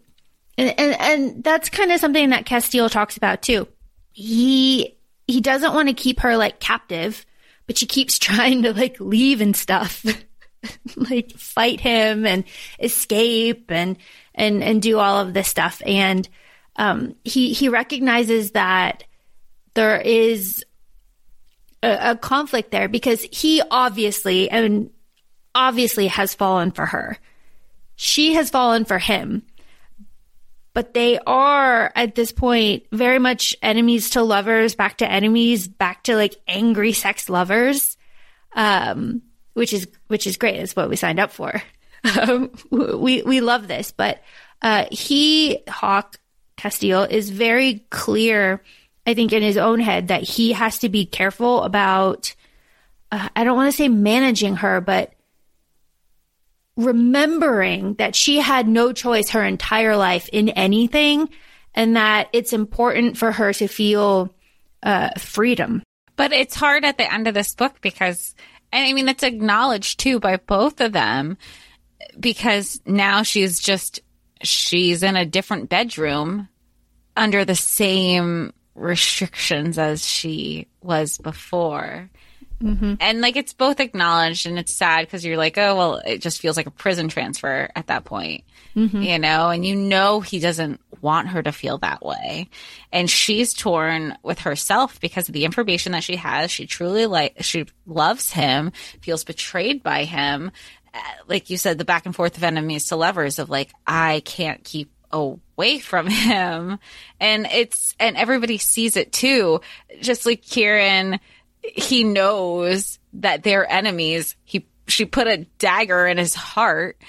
And, and, and that's kind of something that Casteel talks about too. He he doesn't want to keep her like captive, but she keeps [laughs] trying to like leave and stuff. [laughs] like fight him and escape and and and do all of this stuff. And um he he recognizes that there is a, a conflict there because he obviously and obviously has fallen for her. She has fallen for him but they are at this point very much enemies to lovers back to enemies back to like angry sex lovers um which is which is great. It's what we signed up for. [laughs] Um, we we love this, but uh, he Hawke Casteel is very clear. I think in his own head that he has to be careful about. Uh, I don't want to say managing her, but remembering that she had no choice her entire life in anything, and that it's important for her to feel uh, freedom. But it's hard at the end of this book because and I mean, it's acknowledged too by both of them because now she's just, she's in a different bedroom under the same restrictions as she was before. Mm-hmm. And like it's both acknowledged and it's sad because you're like, oh, well, it just feels like a prison transfer at that point, mm-hmm. you know, and you know he doesn't want her to feel that way. And she's torn with herself because of the information that she has. She truly like, she loves him, feels betrayed by him. Uh, like you said, the back and forth of enemies to lovers of like, I can't keep away from him. And it's, and everybody sees it too. Just like Kieran, he knows that they're enemies. He she put a dagger in his heart,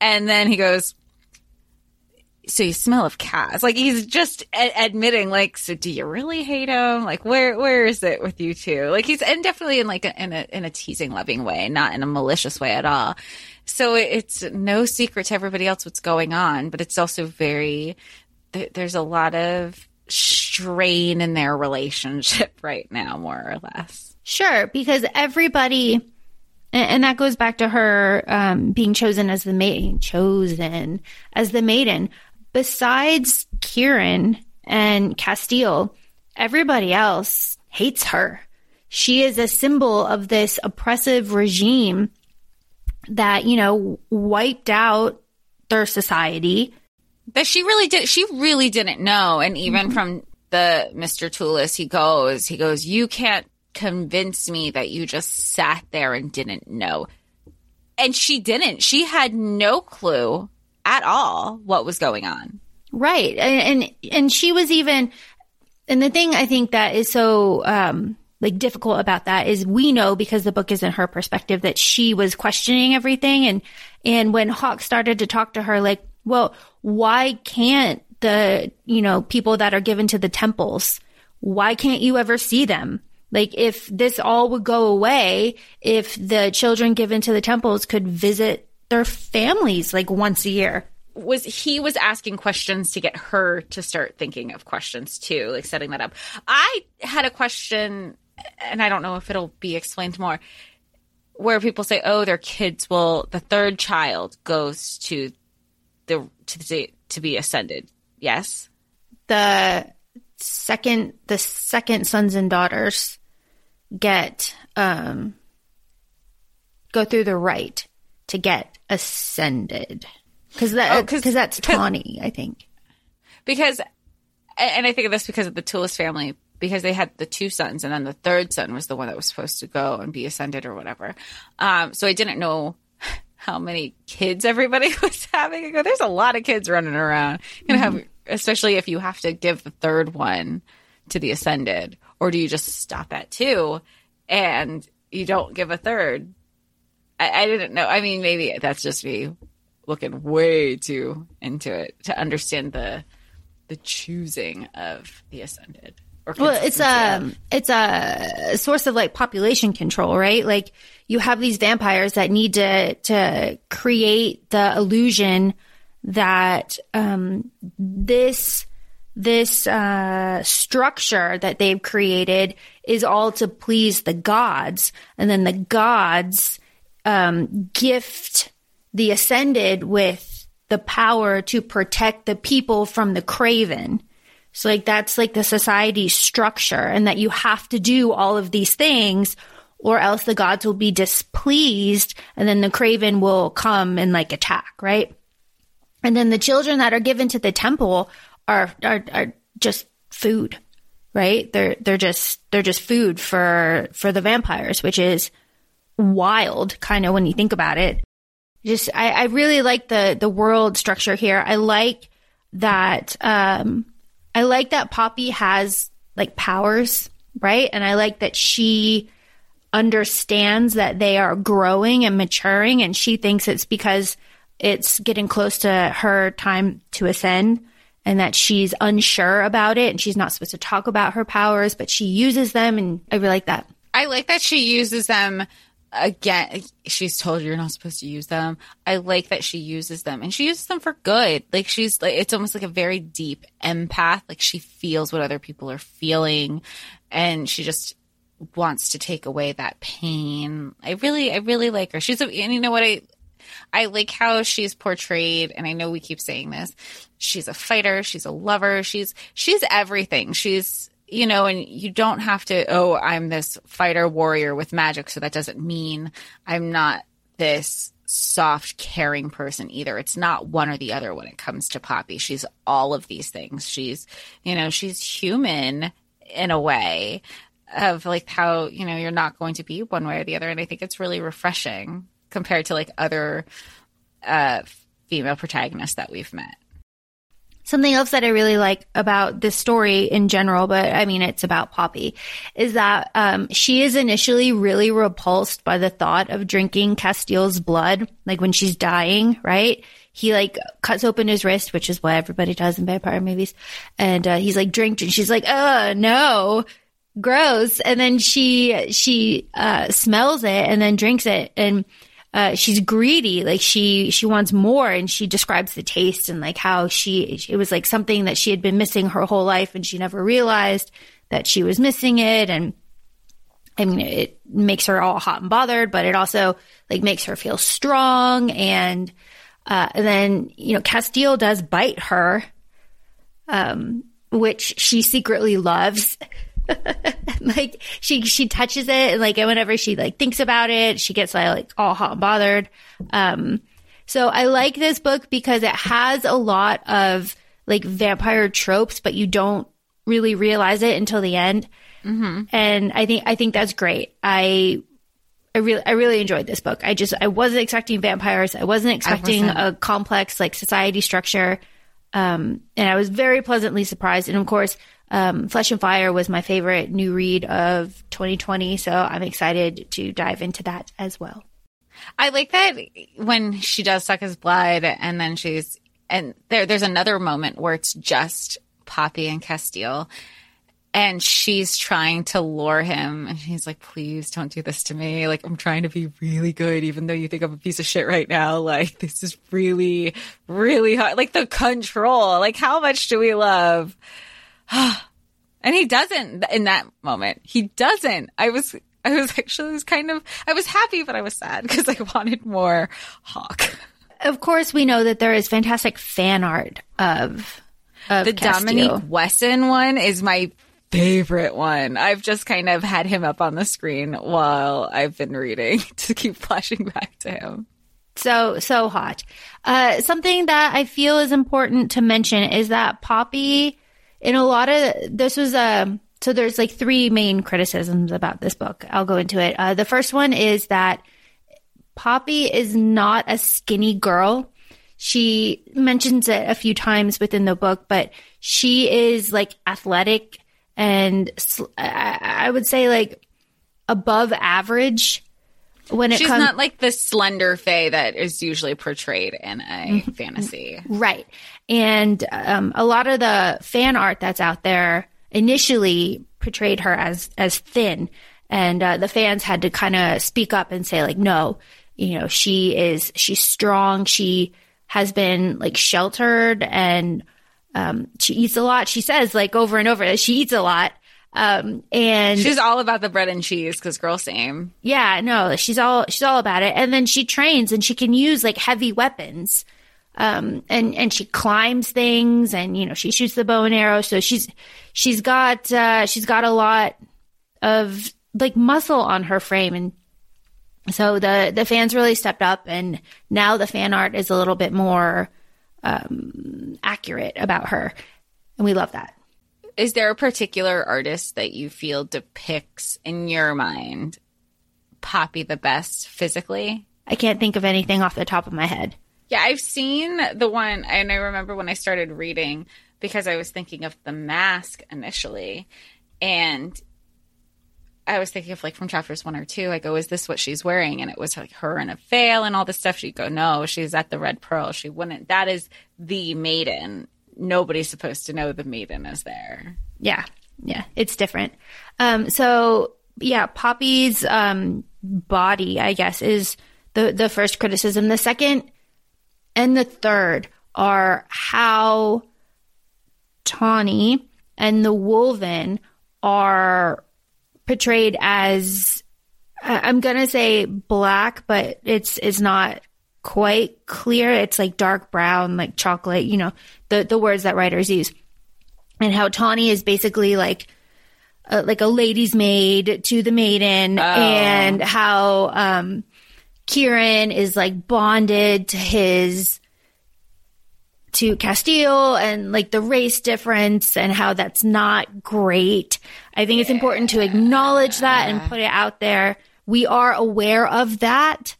and then he goes, "So you smell of cats?" Like he's just a- admitting, like, "So do you really hate him? Like, where where is it with you two? Like he's and definitely in like a, in a in a teasing, loving way, not in a malicious way at all. So it's no secret to everybody else what's going on, but it's also very there's a lot of strain in their relationship [laughs] right now, more or less. Sure, because everybody, and that goes back to her um, being chosen as the maiden, chosen as the maiden. Besides Kieran and Casteel, everybody else hates her. She is a symbol of this oppressive regime that, you know, wiped out their society that she really did. She really didn't know. And even mm-hmm. from the Mr. Tulis, he goes, he goes, you can't convince me that you just sat there and didn't know. And she didn't. She had no clue at all what was going on. Right. And, and, and she was even, and the thing I think that is so, um, like difficult about that is we know because the book is in her perspective that she was questioning everything and and when Hawk started to talk to her like well why can't the, you know, people that are given to the temples, why can't you ever see them? Like if this all would go away, if the children given to the temples could visit their families like once a year. Was he was asking questions to get her to start thinking of questions too, like setting that up. I had a question and I don't know if it'll be explained more where people say, "Oh, their kids will the third child goes to the to the to be ascended. Yes. The second the second sons and daughters get um go through the rite to get ascended because that because oh, that's Tawny, I think. Because, and I think of this because of the Tulis family, because they had the two sons, and then the third son was the one that was supposed to go and be ascended or whatever. Um, so I didn't know how many kids everybody [laughs] was having. I go, there's a lot of kids running around. Gonna mm-hmm. have, especially if you have to give the third one to the ascended, or do you just stop at two and you don't give a third? I, I didn't know. I mean, maybe that's just me looking way too into it to understand the the choosing of the ascended. Or Well, it's a of- it's a source of like population control, right? Like you have these vampires that need to to create the illusion that um, this this uh, structure that they've created is all to please the gods, and then the gods um, gift the ascended with the power to protect the people from the craven. So like that's like the society structure and that you have to do all of these things or else the gods will be displeased and then the craven will come and like attack, right? And then the children that are given to the temple are are, are just food, right? They're they're just they're just food for for the vampires, which is wild kind of when you think about it. Just I, I really like the the world structure here. I like that um I like that Poppy has like powers, right? And I like that she understands that they are growing and maturing and she thinks it's because it's getting close to her time to ascend and that she's unsure about it and she's not supposed to talk about her powers, but she uses them and I really like that. I like that she uses them again. She's told you're not supposed to use them. I like that she uses them and she uses them for good. Like she's like, it's almost like a very deep empath. Like she feels what other people are feeling and she just wants to take away that pain. I really, I really like her. She's a, and you know what? I, I like how she's portrayed, and I know we keep saying this. She's a fighter, she's a lover, she's she's everything. She's you know, and you don't have to, oh, I'm this fighter warrior with magic, so that doesn't mean I'm not this soft, caring person either. It's not one or the other when it comes to Poppy. She's all of these things. She's, you know, she's human in a way of like how, you know, you're not going to be one way or the other. And I think it's really refreshing compared to like other uh, female protagonists that we've met. Something else that I really like about this story in general, but I mean, it's about Poppy, is that um, she is initially really repulsed by the thought of drinking Casteel's blood, like when she's dying, right? He like cuts open his wrist, which is what everybody does in vampire movies. And uh, he's like, drink. And she's like, uh, no, gross. And then she, she uh, smells it and then drinks it. And uh, she's greedy. Like she, she wants more and she describes the taste and like how she, it was like something that she had been missing her whole life and she never realized that she was missing it. And I mean, it makes her all hot and bothered, but it also like makes her feel strong. And, uh, and then, you know, Casteel does bite her, um, which she secretly loves. [laughs] like she she touches it and like whenever she like thinks about it she gets like all hot and bothered um so i like this book because it has a lot of like vampire tropes but you don't really realize it until the end mm-hmm. and i think i think that's great i I really, I really enjoyed this book. I just, I wasn't expecting vampires. I wasn't expecting wasn't. a complex like society structure. Um, and I was very pleasantly surprised. And of course, um, Flesh and Fire was my favorite new read of 2020. So I'm excited to dive into that as well. I like that when she does suck his blood and then she's and there there's another moment where it's just Poppy and Casteel and she's trying to lure him and he's like please don't do this to me like I'm trying to be really good even though you think I'm a piece of shit right now like this is really really hard like the control like how much do we love [sighs] and he doesn't in that moment he doesn't I was I was actually was kind of I was happy but I was sad [laughs] because I wanted more Hawke. Of course, we know that there is fantastic fan art of, of The Casteel. Dominique Wesson one is my favorite one. I've just kind of had him up on the screen while I've been reading [laughs] to keep flashing back to him. So, so hot. Uh, something that I feel is important to mention is that Poppy, in a lot of, this was a, so there's like three main criticisms about this book. I'll go into it. Uh, the first one is that Poppy is not a skinny girl. She mentions it a few times within the book, but she is like athletic and I would say like above average when it She's comes not like the slender fae that is usually portrayed in a fantasy. Right. And um, a lot of the fan art that's out there initially portrayed her as as thin, and uh, the fans had to kind of speak up and say like, no, you know, she is she's strong. She has been like sheltered and um, she eats a lot. She says like over and over that she eats a lot. Um, and She's all about the bread and cheese because girl same. yeah, no, she's all she's all about it. And then she trains and she can use like heavy weapons. Um and and she climbs things and you know, she shoots the bow and arrow. So she's she's got uh she's got a lot of like muscle on her frame and so the the fans really stepped up and now the fan art is a little bit more um accurate about her. And we love that. Is there a particular artist that you feel depicts in your mind Poppy the best physically? I can't think of anything off the top of my head. Yeah, I've seen the one, and I remember when I started reading because I was thinking of the mask initially, and I was thinking of like from chapters one or two. I go, oh, "Is this what she's wearing?" And it was like her in a veil and all this stuff. She'd go, "No, she's at the Red Pearl. She wouldn't. That is the maiden. Nobody's supposed to know the maiden is there." Yeah, yeah, it's different. Um, so yeah, Poppy's um, body, I guess, is the the first criticism. The second and the third are how Tawny and the Wolven are portrayed as I'm gonna say black, but it's it's not quite clear. It's like dark brown, like chocolate. You know the the words that writers use and how Tawny is basically like uh, like a lady's maid to the maiden, and how um, Kieran is like bonded to his to Casteel, and like the race difference, and how that's not great. I think it's important to acknowledge that and put it out there. We are aware of that,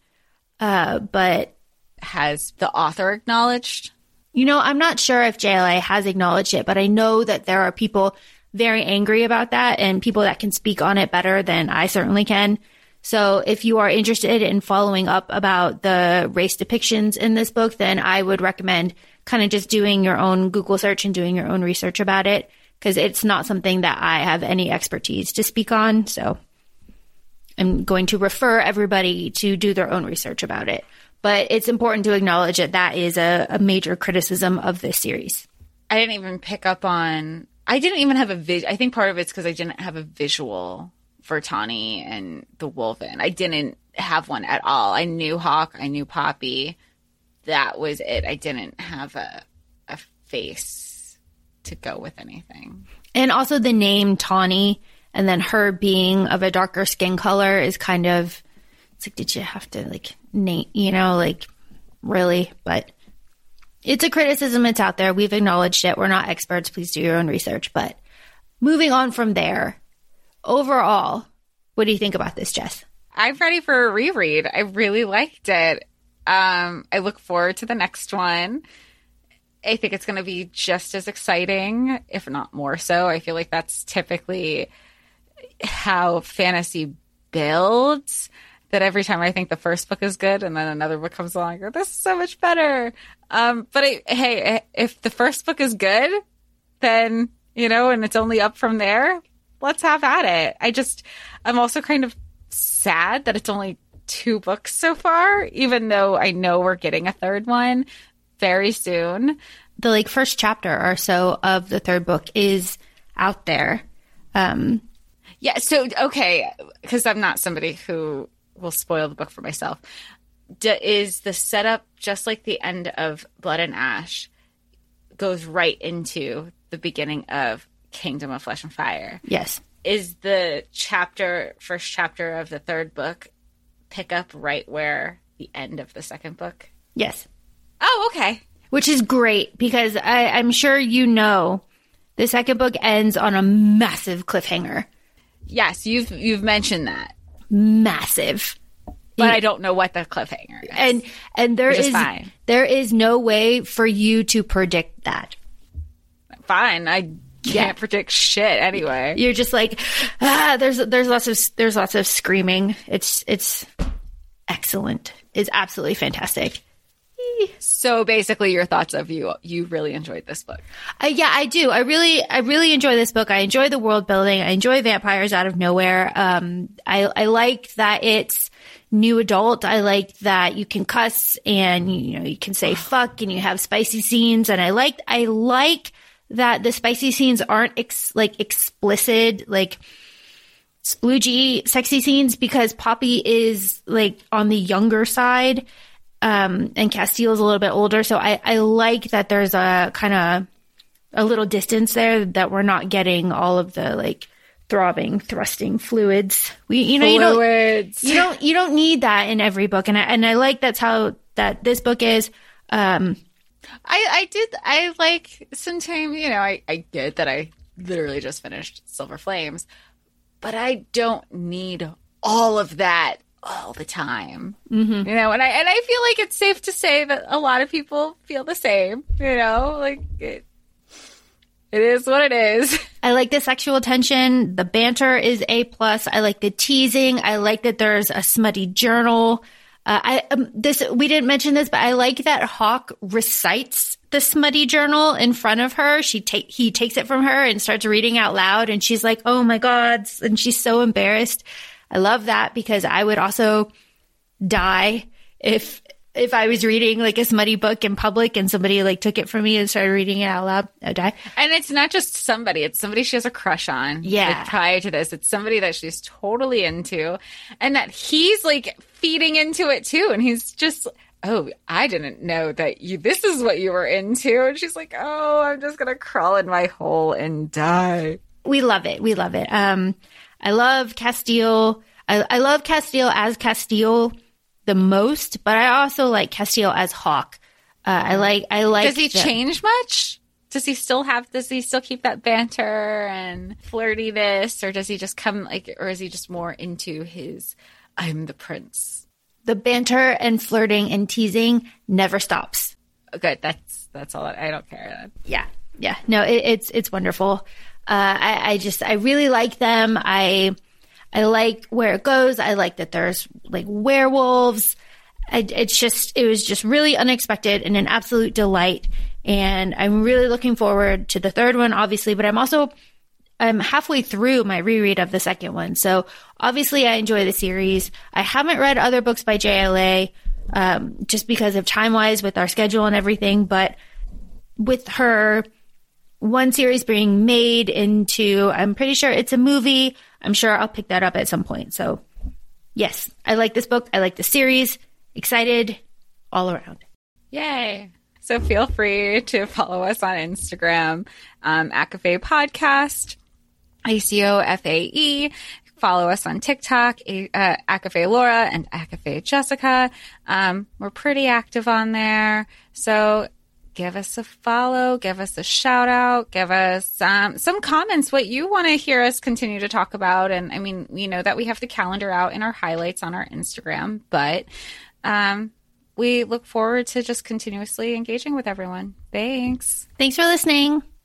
uh, but Has the author acknowledged? you know, I'm not sure if JLA has acknowledged it, but I know that there are people very angry about that and people that can speak on it better than I certainly can. So if you are interested in following up about the race depictions in this book, then I would recommend kind of just doing your own Google search and doing your own research about it because it's not something that I have any expertise to speak on. So I'm going to refer everybody to do their own research about it. But it's important to acknowledge that that is a, a major criticism of this series. I didn't even pick up on. I didn't even have a vis. I think part of it's because I didn't have a visual for Tawny and the Wolven. I didn't have one at all. I knew Hawke. I knew Poppy. That was it. I didn't have a a face to go with anything. And also the name Tawny and then her being of a darker skin color is kind of it's like did you have to like name you know like really but it's a criticism it's out there we've acknowledged it we're not experts please do your own research but moving on from there overall what do you think about this jess I'm ready for a reread. I really liked it. Um, I look forward to the next one. I think it's going to be just as exciting, if not more so. I feel like that's typically how fantasy builds. That every time I think the first book is good, and then another book comes along, I go, "This is so much better." Um, but I, hey, if the first book is good, then you know, and it's only up from there. Let's have at it. I just, I'm also kind of sad that it's only two books so far, even though I know we're getting a third one very soon. the like first chapter or so of the third book is out there um Yeah, so okay, because I'm not somebody who will spoil the book for myself. D- is the setup just like the end of Blood and Ash goes right into the beginning of Kingdom of Flesh and Fire? yes Is the chapter, first chapter of the third book, pick up right where the end of the second book? yes Oh, okay. which is great because I, I'm sure you know the second book ends on a massive cliffhanger. Yes, you've you've mentioned that, Massive. but I don't know what the cliffhanger is. And and there is is fine. there is no way for you to predict that. fine. I can't predict shit anyway. You're just like, ah, there's there's lots of there's lots of screaming. It's it's excellent. It's absolutely fantastic. So basically, your thoughts of you you really enjoyed this book. Uh, yeah, I do. I really, I really enjoy this book. I enjoy the world building. I enjoy vampires out of nowhere. Um, I, I like that it's new adult. I like that you can cuss and you know you can say fuck and you have spicy scenes. And I like, I like that the spicy scenes aren't ex- like explicit, like sploogey sexy scenes because Poppy is like on the younger side um, and Casteel's a little bit older. So I, I like that there's a kind of a little distance there that we're not getting all of the like throbbing, thrusting fluids. We, you know, Fluids. you don't, you don't, you don't need that in every book. And I, and I like that's how that this book is. Um, I, I did. I like sometimes, you know, I, I get that I literally just finished Silver Flames, but I don't need all of that all the time. Mm-hmm. You know, and I and I feel like it's safe to say that a lot of people feel the same. You know, like it. It is what it is. [laughs] I like the sexual tension. The banter is a plus. I like the teasing. I like that there's a smutty journal. Uh, I um, this we didn't mention this, but I like that Hawke recites the smutty journal in front of her. She take he takes it from her and starts reading out loud, and she's like, "Oh my god!" and she's so embarrassed. I love that because I would also die if if I was reading like a smutty book in public and somebody like took it from me and started reading it out loud, I'd die. And it's not just somebody, it's somebody she has a crush on. Yeah. Like, prior to this, it's somebody that she's totally into and that he's like feeding into it too. And he's just, oh, I didn't know that you, this is what you were into. And she's like, oh, I'm just going to crawl in my hole and die. We love it. We love it. Um, I love Casteel. I, I love Casteel as Casteel the most, but I also like Casteel as Hawke. Uh, I like, I like. Does he the- change much? Does he still have, does he still keep that banter and flirtiness or does he just come like, or is he just more into his, I'm the prince? The banter and flirting and teasing never stops. Good. That's, that's all. I don't care. Yeah, yeah. No, it, it's it's wonderful. Uh, I, I just I really like them. I I like where it goes. I like that there's like werewolves. I, it's just it was just really unexpected and an absolute delight. And I'm really looking forward to the third one, obviously. But I'm also I'm halfway through my reread of the second one. So obviously I enjoy the series. I haven't read other books by JLA, um, just because of time wise with our schedule and everything. But with her one series being made into, I'm pretty sure it's a movie. I'm sure I'll pick that up at some point. So yes, I like this book. I like the series. Excited all around. Yay. So feel free to follow us on Instagram, um, ACOFAE Podcast, ACOFAE. Follow us on TikTok, uh, ACOFAE Laura and ACOFAE Jessica. Um, we're pretty active on there. So give us a follow, give us a shout out, give us um, some comments what you want to hear us continue to talk about. And I mean, we know that we have the calendar out in our highlights on our Instagram, but um, we look forward to just continuously engaging with everyone. Thanks. Thanks for listening.